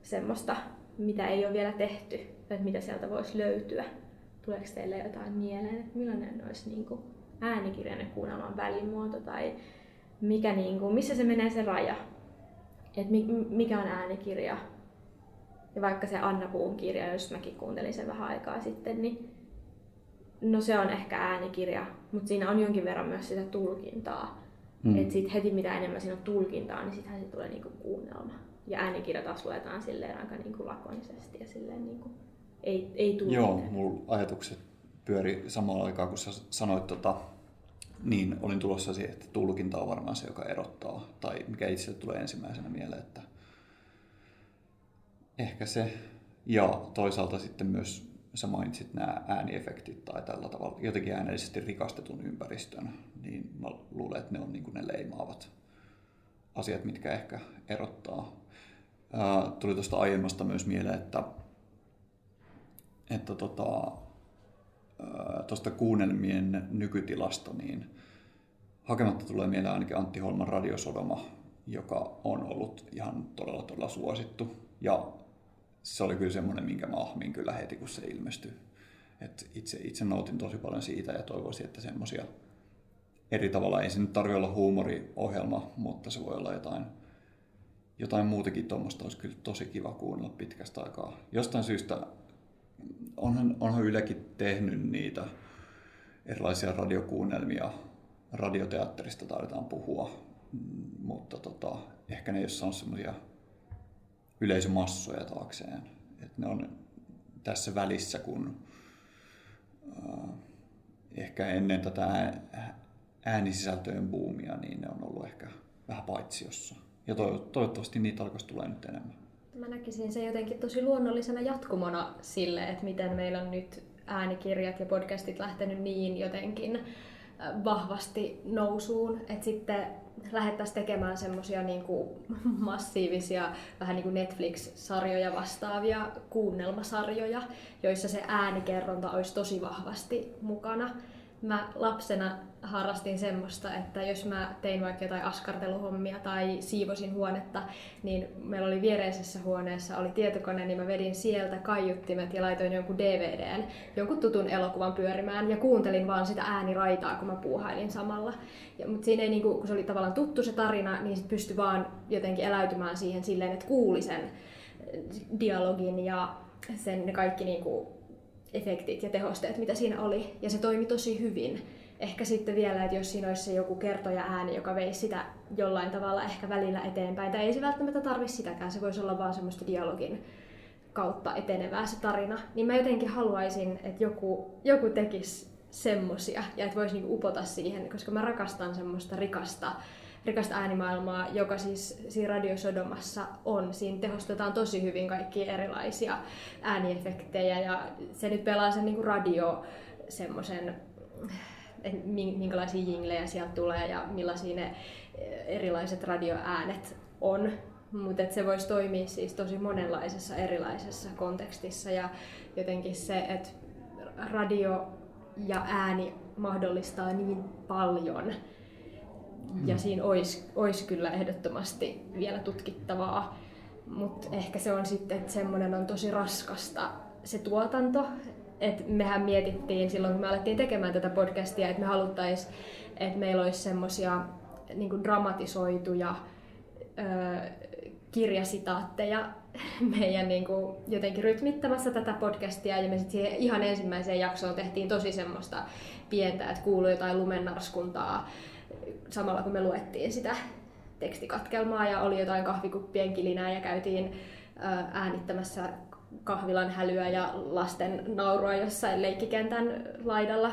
semmoista, mitä ei ole vielä tehty, että mitä sieltä voisi löytyä. Tuleeko teille jotain mieleen, että millainen olisi niin kuin äänikirjan ja kuunnelman välimuoto tai mikä, niin kuin, missä se menee se raja? Että mikä on äänikirja? Ja vaikka se Anna Puun kirja, jos mäkin kuuntelin sen vähän aikaa sitten, niin no se on ehkä äänikirja, mutta siinä on jonkin verran myös sitä tulkintaa. Mm. Että sit heti mitä enemmän siinä on tulkintaa, niin sittenhän se tulee niinku kuunnelma. Ja äänikirja taas luetaan silleen aika niin kuin lakonisesti ja silleen niin kuin ei, ei tule Joo, mulla ajatukset pyöri samalla aikaa, kun sä sanoit tota, niin olin tulossa siihen, että tulkinta on varmaan se, joka erottaa, tai mikä itse tulee ensimmäisenä mieleen, että ehkä se, ja toisaalta sitten myös sä mainitsit nämä ääniefektit tai tällä tavalla jotenkin äänellisesti rikastetun ympäristön, niin mä luulen, että ne on niin kuin ne leimaavat asiat, mitkä ehkä erottaa tuli tuosta aiemmasta myös mieleen, että, että tota, kuunnelmien nykytilasta, niin hakematta tulee mieleen ainakin Antti Holman radiosodoma, joka on ollut ihan todella todella suosittu. Ja se oli kyllä semmoinen, minkä mä ahmin kyllä heti, kun se ilmestyi. Et itse, itse nautin tosi paljon siitä ja toivoisin, että semmoisia eri tavalla, ei se nyt tarvitse olla huumoriohjelma, mutta se voi olla jotain jotain muutakin tuommoista olisi kyllä tosi kiva kuunnella pitkästä aikaa. Jostain syystä onhan, onhan Ylekin tehnyt niitä erilaisia radiokuunnelmia. Radioteatterista taidetaan puhua, mutta tota, ehkä ne ei ole saanut semmoisia yleisömassoja taakseen. Et ne on tässä välissä, kun äh, ehkä ennen tätä äänisisältöjen buumia, niin ne on ollut ehkä vähän paitsiossa. Ja toivottavasti niitä alkaisi tulla nyt enemmän. Mä näkisin sen jotenkin tosi luonnollisena jatkumona sille, että miten meillä on nyt äänikirjat ja podcastit lähtenyt niin jotenkin vahvasti nousuun, että sitten lähdettäisiin tekemään semmoisia niin massiivisia, vähän niin kuin Netflix-sarjoja vastaavia kuunnelmasarjoja, joissa se äänikerronta olisi tosi vahvasti mukana mä lapsena harrastin semmoista, että jos mä tein vaikka jotain askarteluhommia tai siivosin huonetta, niin meillä oli viereisessä huoneessa oli tietokone, niin mä vedin sieltä kaiuttimet ja laitoin jonkun DVDn, jonkun tutun elokuvan pyörimään ja kuuntelin vaan sitä ääniraitaa, kun mä puuhailin samalla. Ja, mutta siinä ei, niin kun se oli tavallaan tuttu se tarina, niin sit pystyi vaan jotenkin eläytymään siihen silleen, että kuuli sen dialogin ja sen ne kaikki niin kuin efektit ja tehosteet, mitä siinä oli. Ja se toimi tosi hyvin. Ehkä sitten vielä, että jos siinä olisi se joku kertoja ääni, joka veisi sitä jollain tavalla ehkä välillä eteenpäin, tai ei se välttämättä tarvi sitäkään, se voisi olla vaan semmoista dialogin kautta etenevää se tarina, niin mä jotenkin haluaisin, että joku, joku tekisi semmosia ja että voisi niinku upota siihen, koska mä rakastan semmoista rikasta rikasta äänimaailmaa, joka siis siinä Radio Sodomassa on. Siinä tehostetaan tosi hyvin kaikki erilaisia ääniefektejä ja se nyt pelaa sen niin kuin radio semmoisen että minkälaisia jinglejä sieltä tulee ja millaisia ne erilaiset radioäänet on. Mutta se voisi toimia siis tosi monenlaisessa erilaisessa kontekstissa ja jotenkin se, että radio ja ääni mahdollistaa niin paljon Mm. Ja siinä olisi, olisi kyllä ehdottomasti vielä tutkittavaa. Mutta ehkä se on sitten, että semmoinen on tosi raskasta se tuotanto. Et mehän mietittiin silloin, kun me alettiin tekemään tätä podcastia, että me haluttaisiin, että meillä olisi semmoisia niin dramatisoituja ö, kirjasitaatteja meidän niin kuin, jotenkin rytmittämässä tätä podcastia ja me sitten ihan ensimmäiseen jaksoon tehtiin tosi semmoista pientä, että kuului jotain lumennarskuntaa samalla kun me luettiin sitä tekstikatkelmaa ja oli jotain kahvikuppien kilinää ja käytiin äänittämässä kahvilan hälyä ja lasten naurua jossain leikkikentän laidalla.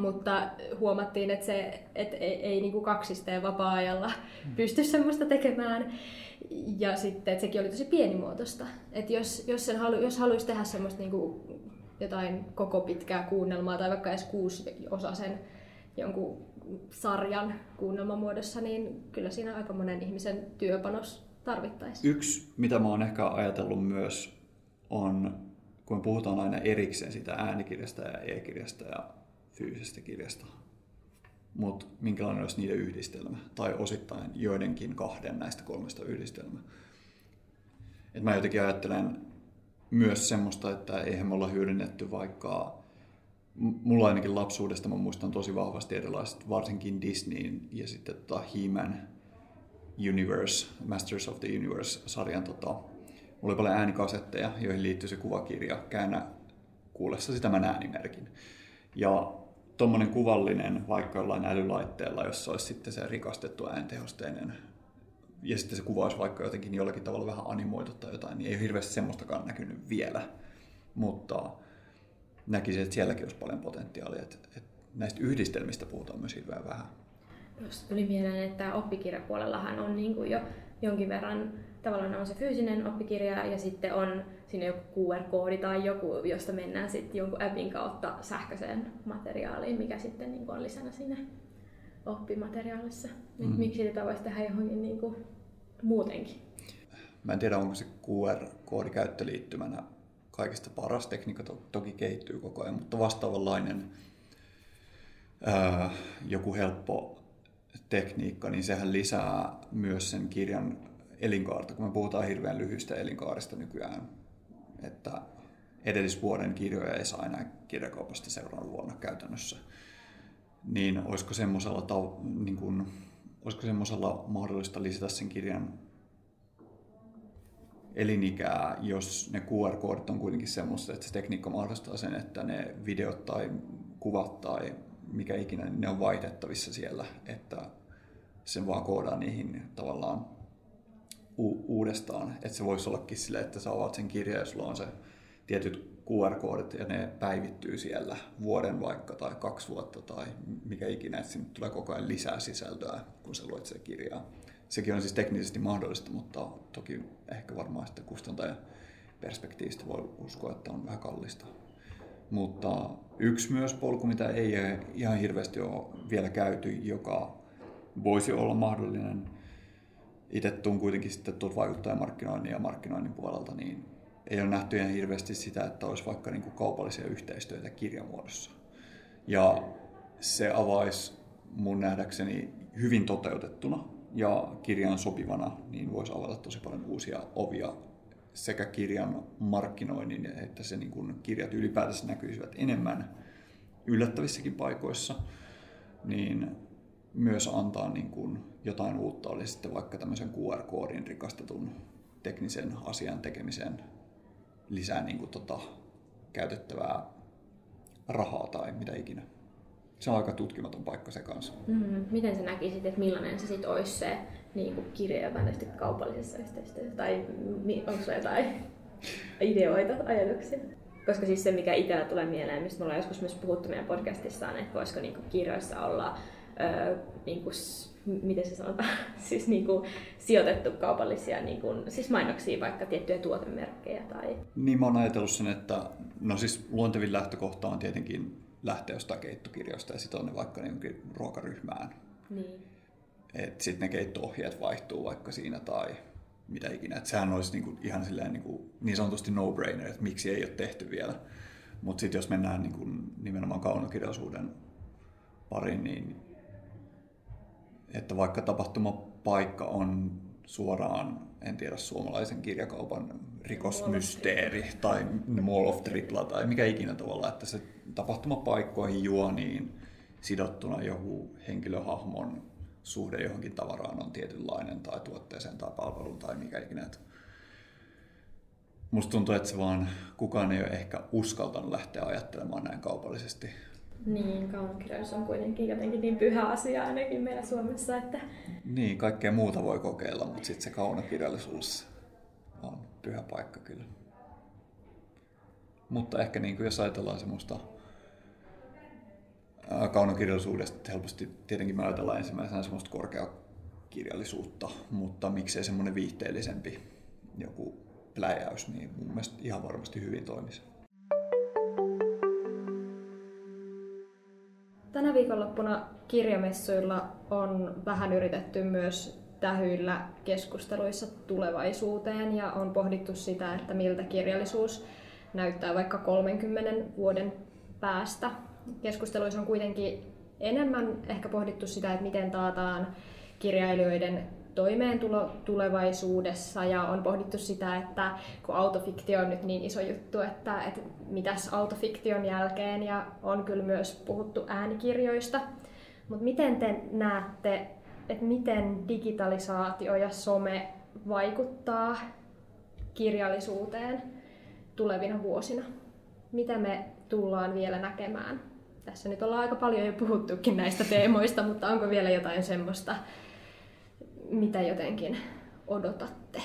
Mutta huomattiin, että, se, että ei, ei niin kuin kaksisteen vapaa-ajalla mm. pysty semmoista tekemään. Ja sitten, että sekin oli tosi pienimuotoista. Että jos, jos, sen halu, jos haluaisi tehdä semmoista niin kuin jotain koko pitkää kuunnelmaa tai vaikka edes kuusi osa sen jonkun sarjan kuunnelmamuodossa, niin kyllä siinä aika monen ihmisen työpanos tarvittaisiin. Yksi, mitä mä oon ehkä ajatellut myös, on, kun puhutaan aina erikseen sitä äänikirjasta ja e-kirjasta ja fyysisestä kirjasta, mutta minkälainen olisi niiden yhdistelmä, tai osittain joidenkin kahden näistä kolmesta yhdistelmä. Et mä jotenkin ajattelen myös semmoista, että eihän me olla hyödynnetty vaikka mulla ainakin lapsuudesta mä muistan tosi vahvasti erilaiset, varsinkin Disneyin ja sitten tota He-Man Universe, Masters of the Universe-sarjan. Tota, mulla oli paljon äänikasetteja, joihin liittyy se kuvakirja, käännä kuulessa sitä mä äänimerkin. Ja tuommoinen kuvallinen, vaikka jollain älylaitteella, jossa olisi sitten se rikastettu ääntehosteinen ja sitten se kuva olisi vaikka jotenkin jollakin tavalla vähän animoitu tai jotain, niin ei ole hirveästi semmoistakaan näkynyt vielä. Mutta näkisin, että sielläkin olisi paljon potentiaalia. Että, että näistä yhdistelmistä puhutaan myös hirveän vähän. Jos tuli mieleen, että oppikirjapuolellahan on niin kuin jo jonkin verran, tavallaan on se fyysinen oppikirja ja sitten on sinne joku QR-koodi tai joku, josta mennään sitten jonkun appin kautta sähköiseen materiaaliin, mikä sitten niin kuin on lisänä siinä oppimateriaalissa. Mm. Miksi tätä voisi tehdä johonkin niin kuin muutenkin? Mä en tiedä, onko se QR-koodi käyttöliittymänä kaikista paras. Tekniikka to, toki kehittyy koko ajan, mutta vastaavanlainen ää, joku helppo tekniikka, niin sehän lisää myös sen kirjan elinkaarta, kun me puhutaan hirveän lyhyistä elinkaarista nykyään, että edellisvuoden kirjoja ei saa enää kirjakaupasta seuraavan vuonna käytännössä. Niin olisiko semmoisella, niin kuin, olisiko semmoisella mahdollista lisätä sen kirjan elinikää, jos ne QR-koodit on kuitenkin semmoista, että se tekniikka mahdollistaa sen, että ne videot tai kuvat tai mikä ikinä, ne on vaihdettavissa siellä, että sen vaan koodaa niihin tavallaan u- uudestaan. Että se voisi ollakin sille, että sä avaat sen kirjan ja sulla on se tietyt QR-koodit ja ne päivittyy siellä vuoden vaikka tai kaksi vuotta tai mikä ikinä, että sinne tulee koko ajan lisää sisältöä, kun sä luet sitä kirjaa sekin on siis teknisesti mahdollista, mutta toki ehkä varmaan sitten kustantajan perspektiivistä voi uskoa, että on vähän kallista. Mutta yksi myös polku, mitä ei ihan hirveästi ole vielä käyty, joka voisi olla mahdollinen, itse tuun kuitenkin sitten tuolta vaikuttajamarkkinoinnin ja markkinoinnin puolelta, niin ei ole nähty ihan hirveästi sitä, että olisi vaikka niin kuin kaupallisia yhteistyötä kirjamuodossa. Ja se avaisi mun nähdäkseni hyvin toteutettuna ja kirjan sopivana, niin voisi avata tosi paljon uusia ovia sekä kirjan markkinoinnin, että se niin kuin kirjat ylipäätänsä näkyisivät enemmän yllättävissäkin paikoissa, niin myös antaa niin kuin jotain uutta, oli sitten vaikka tämmöisen QR-koodin rikastetun teknisen asian tekemiseen lisää niin kuin tota, käytettävää rahaa tai mitä ikinä. Se on aika tutkimaton paikka se kanssa. Mm-hmm. Miten sä näkisit, että millainen se sitten olisi se niin kuin kirja, kaupallisessa yhteistyössä? Tai onko sulla jotain ideoita, ajatuksia? Koska siis se, mikä itsellä tulee mieleen, mistä me ollaan joskus myös puhuttu meidän podcastissaan, että voisiko niin kuin kirjoissa olla öö, niin kuin, miten se sanotaan, siis niin kuin sijoitettu kaupallisia niin kuin, siis mainoksia, vaikka tiettyjä tuotemerkkejä. Tai... Niin mä oon ajatellut sen, että no siis luontevin lähtökohta on tietenkin lähteä jostain keittokirjoista ja sitten ne vaikka niin ruokaryhmään. Niin. Sitten ne keitto-ohjeet vaihtuu vaikka siinä tai mitä ikinä. Et sehän olisi niin kuin ihan silleen, niin, kuin, niin sanotusti no-brainer, että miksi ei ole tehty vielä. Mutta sitten jos mennään niin kuin nimenomaan kaunokirjallisuuden pariin, niin että vaikka tapahtumapaikka on suoraan, en tiedä, suomalaisen kirjakaupan rikosmysteeri tai Mall of Tripla tai mikä ikinä tavalla, että se tapahtumapaikkoihin juoniin sidottuna joku henkilöhahmon suhde johonkin tavaraan on tietynlainen tai tuotteeseen tai palveluun tai mikä ikinä. Musta tuntuu, että se vaan kukaan ei ole ehkä uskaltanut lähteä ajattelemaan näin kaupallisesti. Niin, kaunokirjallisuus on kuitenkin jotenkin niin pyhä asia ainakin meillä Suomessa, että... Niin, kaikkea muuta voi kokeilla, mutta sitten se kaunokirjallisuus on pyhä paikka kyllä. Mutta ehkä niin kuin jos ajatellaan semmoista kaunokirjallisuudesta, helposti tietenkin me ajatellaan ensimmäisenä semmoista korkeakirjallisuutta, mutta miksei semmoinen viihteellisempi joku pläjäys, niin mun mielestä ihan varmasti hyvin toimisi. Tänä viikonloppuna kirjamessuilla on vähän yritetty myös tähyillä keskusteluissa tulevaisuuteen ja on pohdittu sitä, että miltä kirjallisuus näyttää vaikka 30 vuoden päästä. Keskusteluissa on kuitenkin enemmän ehkä pohdittu sitä, että miten taataan kirjailijoiden toimeentulo tulevaisuudessa ja on pohdittu sitä, että kun autofiktio on nyt niin iso juttu, että, että mitäs autofiktion jälkeen ja on kyllä myös puhuttu äänikirjoista. Mutta miten te näette, että miten digitalisaatio ja some vaikuttaa kirjallisuuteen tulevina vuosina? Mitä me tullaan vielä näkemään? Tässä nyt ollaan aika paljon jo puhuttukin näistä teemoista, mutta onko vielä jotain semmoista, mitä jotenkin odotatte?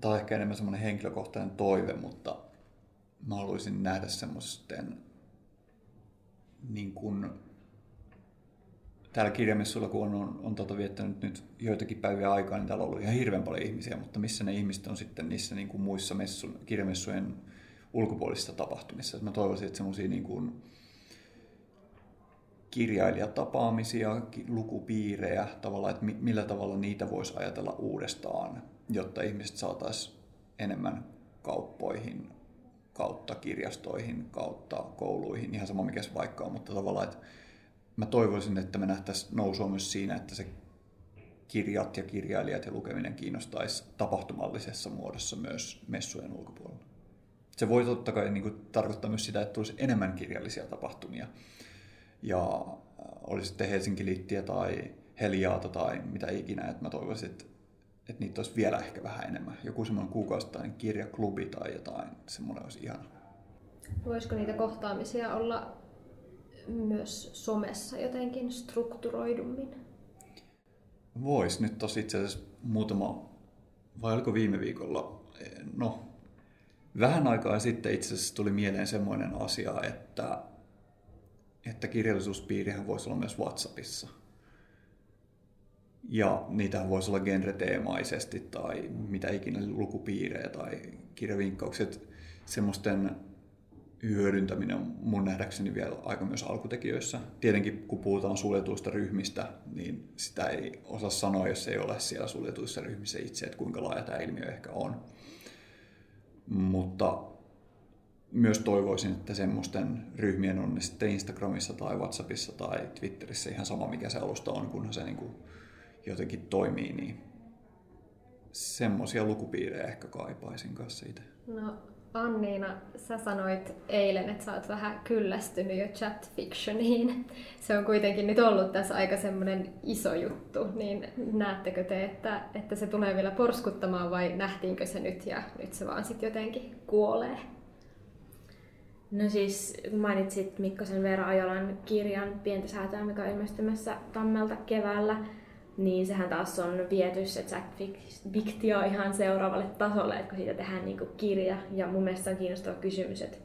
Tämä on ehkä enemmän semmoinen henkilökohtainen toive, mutta mä haluaisin nähdä semmoisten niin kuin, täällä kirjamessuilla, kun on, on, on tota, viettänyt nyt joitakin päiviä aikaa, niin täällä on ollut ihan hirveän paljon ihmisiä, mutta missä ne ihmiset on sitten niissä niin kuin muissa messun, kirjamessujen ulkopuolisissa tapahtumissa. Mä toivoisin, että semmoisia niin kuin, kirjailijatapaamisia, lukupiirejä, tavallaan, että millä tavalla niitä voisi ajatella uudestaan, jotta ihmiset saataisiin enemmän kauppoihin, kautta kirjastoihin, kautta kouluihin, ihan sama mikä se vaikka on, mutta tavallaan, että mä toivoisin, että me nähtäisiin nousua myös siinä, että se kirjat ja kirjailijat ja lukeminen kiinnostaisi tapahtumallisessa muodossa myös messujen ulkopuolella. Se voi totta kai niin kuin, tarkoittaa myös sitä, että tulisi enemmän kirjallisia tapahtumia ja äh, oli sitten Helsinki Littiä tai Heliaata tai mitä ikinä, että mä toivoisin, että, että niitä olisi vielä ehkä vähän enemmän. Joku semmoinen kuukausittainen kirjaklubi tai jotain, semmoinen olisi ihana. Voisiko niitä kohtaamisia olla myös somessa jotenkin strukturoidummin? Vois. Nyt tosi itse asiassa muutama, vai oliko viime viikolla, no vähän aikaa sitten itse asiassa tuli mieleen semmoinen asia, että että kirjallisuuspiirihän voisi olla myös WhatsAppissa. Ja niitähän voisi olla genreteemaisesti tai mitä ikinä lukupiirejä tai kirjavinkkaukset semmoisten hyödyntäminen on mun nähdäkseni vielä aika myös alkutekijöissä. Tietenkin kun puhutaan suljetuista ryhmistä, niin sitä ei osaa sanoa, jos ei ole siellä suljetuissa ryhmissä itse, että kuinka laaja tämä ilmiö ehkä on. Mutta myös toivoisin, että semmoisten ryhmien on ne sitten Instagramissa tai Whatsappissa tai Twitterissä ihan sama mikä se alusta on, kunhan se niin kuin jotenkin toimii, niin semmoisia lukupiirejä ehkä kaipaisin kanssa siitä. No Anniina, sä sanoit eilen, että sä oot vähän kyllästynyt jo chat fictioniin. Se on kuitenkin nyt ollut tässä aika semmoinen iso juttu, niin näettekö te, että, että se tulee vielä porskuttamaan vai nähtiinkö se nyt ja nyt se vaan sitten jotenkin kuolee? No siis, kun mainitsit Mikkosen Veera Ajolan kirjan Pientä säätöä, mikä on ilmestymässä Tammelta keväällä, niin sehän taas on viety se Fiktio ihan seuraavalle tasolle, että kun siitä tehdään niinku kirja. Ja mun mielestä on kiinnostava kysymys, että,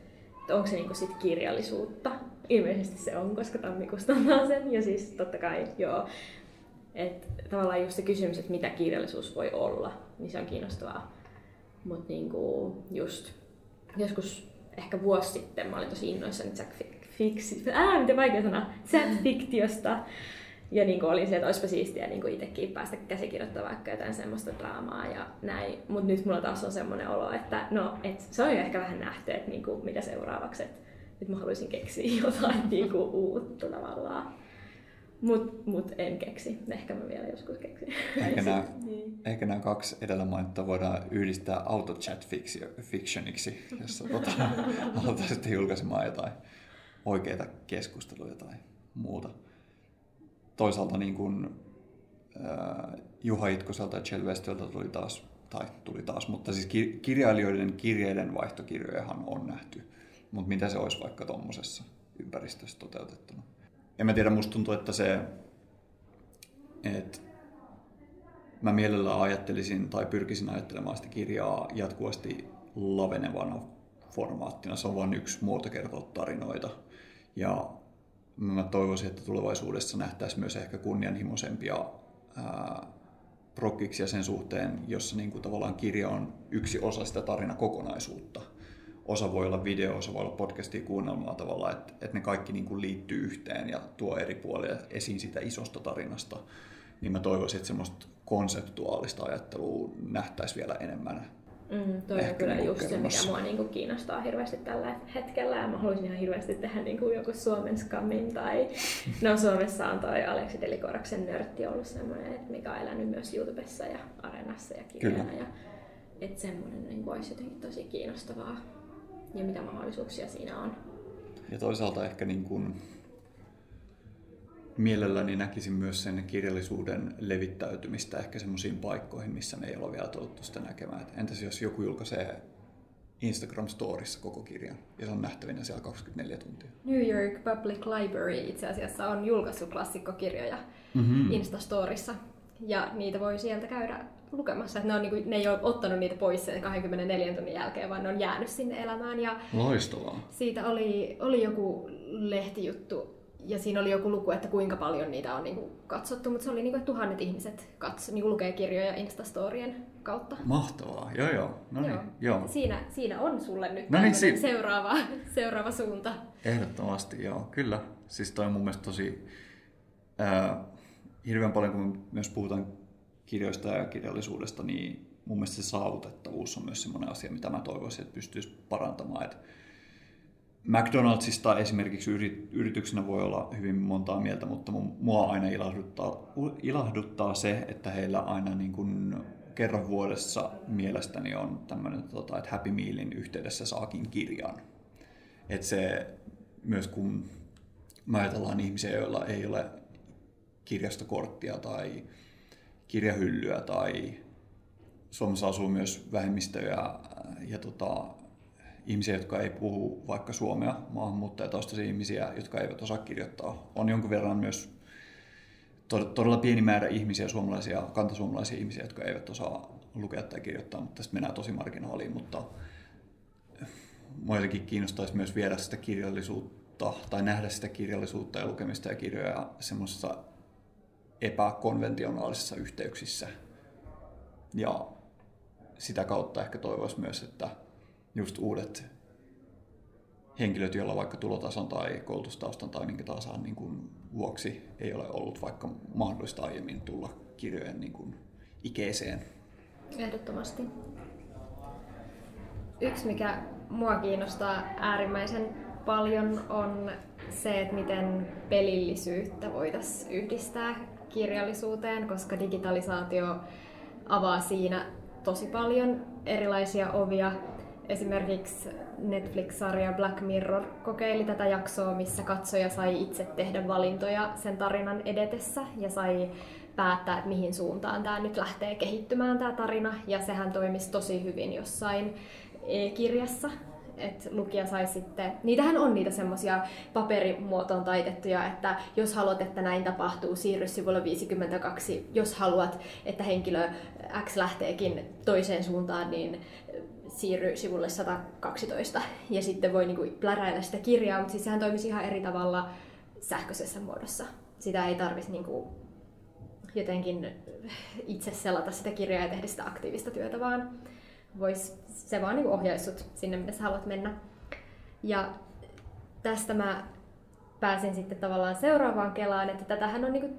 onko se niinku sit kirjallisuutta. Ilmeisesti se on, koska Tammi kustantaa sen. Ja siis totta kai, joo. Että tavallaan just se kysymys, että mitä kirjallisuus voi olla, niin se on kiinnostavaa. Mutta niinku just joskus ehkä vuosi sitten mä olin tosi innoissani Jack Fix... Ää, miten vaikea sana. Jack Fiktiosta. Ja niin kuin oli se, että olisipa siistiä niin kuin itsekin päästä käsikirjoittamaan vaikka jotain semmoista draamaa ja näin. Mutta nyt mulla taas on semmoinen olo, että no, et se on jo ehkä vähän nähty, että niin kuin, mitä seuraavaksi. Että nyt mä haluaisin keksiä jotain niin kuin uutta tavallaan. Mut, mut en keksi. Ehkä mä vielä joskus keksin. Ehkä nämä, niin. ehkä nämä kaksi edellä mainittua voidaan yhdistää autochat fictioniksi, jossa tota, aletaan sitten julkaisemaan jotain oikeita keskusteluja tai muuta toisaalta niin kuin, äh, Juha Itkoselta ja Kjell Westöltä tuli taas, tai tuli taas, mutta siis kirjailijoiden kirjeiden vaihtokirjojahan on nähty. Mutta mitä se olisi vaikka tuommoisessa ympäristössä toteutettuna? En mä tiedä, musta tuntuu, että se, että mä mielellään ajattelisin tai pyrkisin ajattelemaan sitä kirjaa jatkuvasti lavenevana formaattina. Se on vain yksi muoto kertoa tarinoita. Ja mä toivoisin, että tulevaisuudessa nähtäisiin myös ehkä kunnianhimoisempia prokkiksia sen suhteen, jossa niin kuin tavallaan kirja on yksi osa sitä tarinakokonaisuutta. Osa voi olla video, osa voi olla podcastia kuunnelmaa tavallaan, että, että ne kaikki niin kuin liittyy yhteen ja tuo eri puolia esiin sitä isosta tarinasta. Niin mä toivoisin, että semmoista konseptuaalista ajattelua nähtäisi vielä enemmän Mm, toi on kyllä just se, mikä mua niinku kiinnostaa hirveästi tällä hetkellä. Ja mä haluaisin ihan hirveästi tehdä niinku joku Suomen skamin tai... No Suomessa on toi Aleksi Delikoraksen nörtti ollut semmoinen, mikä on elänyt myös YouTubessa ja Arenassa ja kirjana. Ja, että semmoinen niinku olisi jotenkin tosi kiinnostavaa. Ja mitä mahdollisuuksia siinä on. Ja toisaalta ehkä niin kuin mielelläni näkisin myös sen kirjallisuuden levittäytymistä ehkä semmoisiin paikkoihin, missä me ei ole vielä totuttu sitä näkemään. Et entäs jos joku julkaisee Instagram-storissa koko kirjan ja se on nähtävinä siellä 24 tuntia? New York Public Library itse asiassa on julkaissut klassikkokirjoja mm-hmm. Instastorissa ja niitä voi sieltä käydä lukemassa. Että ne, on, niin kuin, ne ei ole ottanut niitä pois sen 24 tunnin jälkeen, vaan ne on jäänyt sinne elämään. Ja Loistavaa. Siitä oli, oli joku lehtijuttu ja siinä oli joku luku, että kuinka paljon niitä on niinku katsottu, mutta se oli niinku, että tuhannet ihmiset katso, niinku lukee kirjoja Instastorien kautta. Mahtavaa, joo joo. No niin, joo. joo. Siinä, siinä on sulle nyt no niin, si- seuraava, seuraava suunta. Ehdottomasti, joo, kyllä. Siis toi on mun mielestä tosi äh, hirveän paljon, kun myös puhutaan kirjoista ja kirjallisuudesta, niin mun mielestä se saavutettavuus on myös sellainen asia, mitä mä toivoisin, että pystyisi parantamaan. Että McDonaldsista esimerkiksi yrityksenä voi olla hyvin montaa mieltä, mutta mua aina ilahduttaa, ilahduttaa se, että heillä aina niin kuin kerran vuodessa mielestäni on tämmöinen, tota, että Happy Mealin yhteydessä saakin kirjan. Että se myös kun ajatellaan ihmisiä, joilla ei ole kirjastokorttia tai kirjahyllyä tai Suomessa asuu myös vähemmistöjä ja tota, ihmisiä, jotka ei puhu vaikka suomea, maahanmuuttajataustaisia ihmisiä, jotka eivät osaa kirjoittaa. On jonkun verran myös todella pieni määrä ihmisiä, suomalaisia, kantasuomalaisia ihmisiä, jotka eivät osaa lukea tai kirjoittaa, mutta tästä mennään tosi marginaaliin, mutta jotenkin kiinnostaisi myös viedä sitä kirjallisuutta tai nähdä sitä kirjallisuutta ja lukemista ja kirjoja semmoisessa epäkonventionaalisissa yhteyksissä. Ja sitä kautta ehkä toivoisi myös, että just uudet henkilöt, joilla vaikka tulotason tai koulutustaustan tai minkä tahansa niin kuin vuoksi ei ole ollut vaikka mahdollista aiemmin tulla kirjojen niin kuin ikeeseen. Ehdottomasti. Yksi, mikä mua kiinnostaa äärimmäisen paljon, on se, että miten pelillisyyttä voitaisiin yhdistää kirjallisuuteen, koska digitalisaatio avaa siinä tosi paljon erilaisia ovia. Esimerkiksi Netflix-sarja Black Mirror kokeili tätä jaksoa, missä katsoja sai itse tehdä valintoja sen tarinan edetessä ja sai päättää, että mihin suuntaan tämä nyt lähtee kehittymään tämä tarina. Ja sehän toimisi tosi hyvin jossain e-kirjassa, että lukija sai sitten, niitähän on niitä semmoisia paperimuotoon taitettuja, että jos haluat, että näin tapahtuu, siirry sivulle 52. Jos haluat, että henkilö X lähteekin toiseen suuntaan, niin siirry sivulle 112 ja sitten voi niinku pläräillä sitä kirjaa, mutta siis sehän toimisi ihan eri tavalla sähköisessä muodossa. Sitä ei tarvitsisi niinku jotenkin itse selata sitä kirjaa ja tehdä sitä aktiivista työtä, vaan vois, se vaan niinku ohjaisi sut sinne, minne sä haluat mennä. Ja tästä mä pääsin sitten tavallaan seuraavaan kelaan, että tätähän on niinku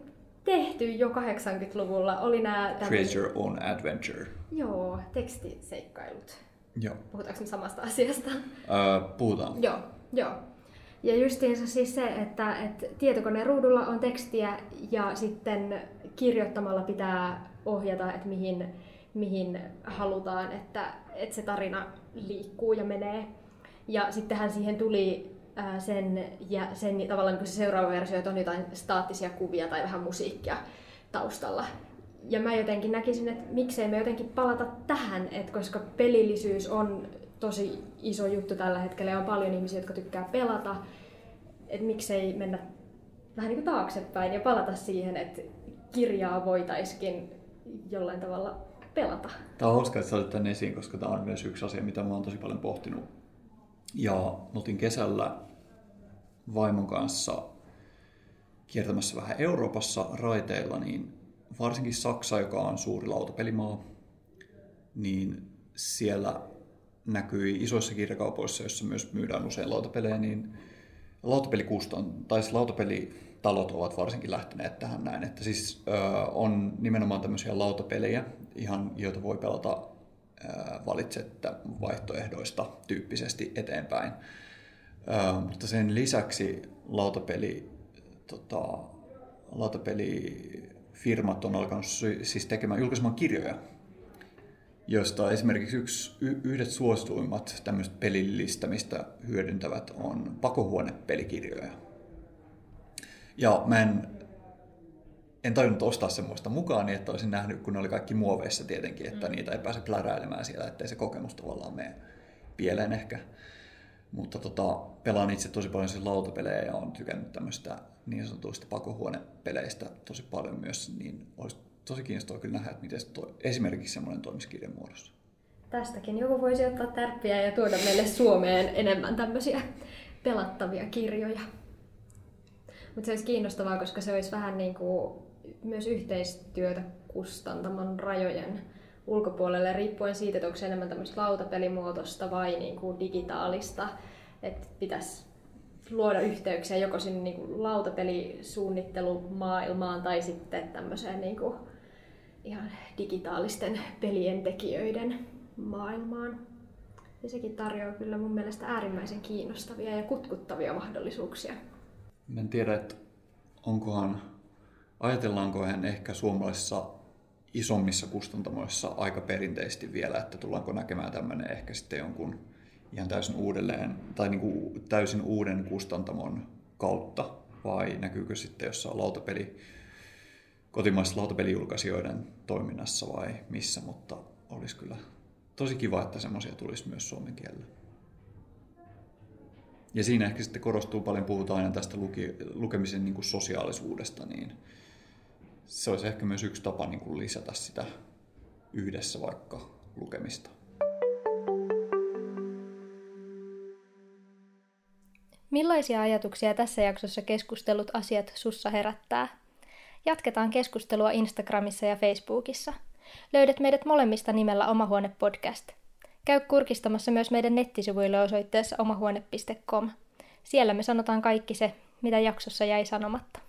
tehty jo 80-luvulla. Oli nämä... Create your own adventure. Joo, tekstiseikkailut. Joo. Puhutaanko me samasta asiasta? Uh, puhutaan. Joo, joo. Ja justiinsa siis se, että, että tietokoneen ruudulla on tekstiä ja sitten kirjoittamalla pitää ohjata, että mihin, mihin halutaan, että, että se tarina liikkuu ja menee. Ja sittenhän siihen tuli sen, ja sen tavallaan niin se seuraava versio, että on jotain staattisia kuvia tai vähän musiikkia taustalla. Ja mä jotenkin näkisin, että miksei me jotenkin palata tähän, että koska pelillisyys on tosi iso juttu tällä hetkellä ja on paljon ihmisiä, jotka tykkää pelata, että miksei mennä vähän niin kuin taaksepäin ja palata siihen, että kirjaa voitaisiin jollain tavalla pelata. Tämä on hauska, että sä olet tänne esiin, koska tämä on myös yksi asia, mitä mä oon tosi paljon pohtinut. Ja oltiin kesällä vaimon kanssa kiertämässä vähän Euroopassa raiteilla, niin varsinkin Saksa, joka on suuri lautapelimaa, niin siellä näkyi isoissa kirjakaupoissa, joissa myös myydään usein lautapelejä, niin lautapelikustan, tai siis lautapelitalot ovat varsinkin lähteneet tähän näin, että siis ö, on nimenomaan tämmöisiä lautapelejä, ihan, joita voi pelata ö, valitsetta vaihtoehdoista tyyppisesti eteenpäin. Ö, mutta sen lisäksi lautapeli, tota, lautapelifirmat on alkanut siis tekemään, julkaisemaan kirjoja josta esimerkiksi yksi, yhdet suosituimmat tämmöiset pelillistämistä hyödyntävät on pakohuonepelikirjoja. Ja mä en, en tajunnut ostaa semmoista mukaan, niin että olisin nähnyt, kun ne oli kaikki muoveissa tietenkin, että mm. niitä ei pääse pläräilemään siellä, ettei se kokemus tavallaan mene pieleen ehkä. Mutta tota, pelaan itse tosi paljon siis lautapelejä ja on tykännyt tämmöistä niin sanotuista pakohuonepeleistä tosi paljon myös, niin olisi tosi kiinnostavaa kyllä nähdä, että miten toi, esimerkiksi semmoinen toimisi muodossa. Tästäkin joku voisi ottaa tärppiä ja tuoda meille Suomeen enemmän tämmöisiä pelattavia kirjoja. Mutta se olisi kiinnostavaa, koska se olisi vähän niin kuin myös yhteistyötä kustantamon rajojen ulkopuolelle, riippuen siitä, että onko se enemmän tämmöistä lautapelimuotoista vai niin kuin digitaalista. Että pitäisi luoda yhteyksiä joko sinne niin kuin lautapelisuunnittelumaailmaan tai sitten tämmöiseen niin kuin ihan digitaalisten pelien tekijöiden maailmaan. Ja sekin tarjoaa kyllä mun mielestä äärimmäisen kiinnostavia ja kutkuttavia mahdollisuuksia. En tiedä, että onkohan, ajatellaanko hän ehkä suomalaisissa isommissa kustantamoissa aika perinteisesti vielä, että tullaanko näkemään tämmöinen ehkä sitten jonkun ihan täysin uudelleen tai niin kuin täysin uuden kustantamon kautta vai näkyykö sitten jossain lautapeli kotimaisten lautapelijulkaisijoiden toiminnassa vai missä, mutta olisi kyllä tosi kiva, että semmoisia tulisi myös suomen kielellä. Ja siinä ehkä sitten korostuu paljon, puhutaan aina tästä luki, lukemisen niin kuin sosiaalisuudesta, niin se olisi ehkä myös yksi tapa niin kuin lisätä sitä yhdessä vaikka lukemista. Millaisia ajatuksia tässä jaksossa keskustellut asiat sussa herättää? Jatketaan keskustelua Instagramissa ja Facebookissa. Löydät meidät molemmista nimellä Oma Huone Podcast. Käy kurkistamassa myös meidän nettisivuille osoitteessa omahuone.com. Siellä me sanotaan kaikki se, mitä jaksossa jäi sanomatta.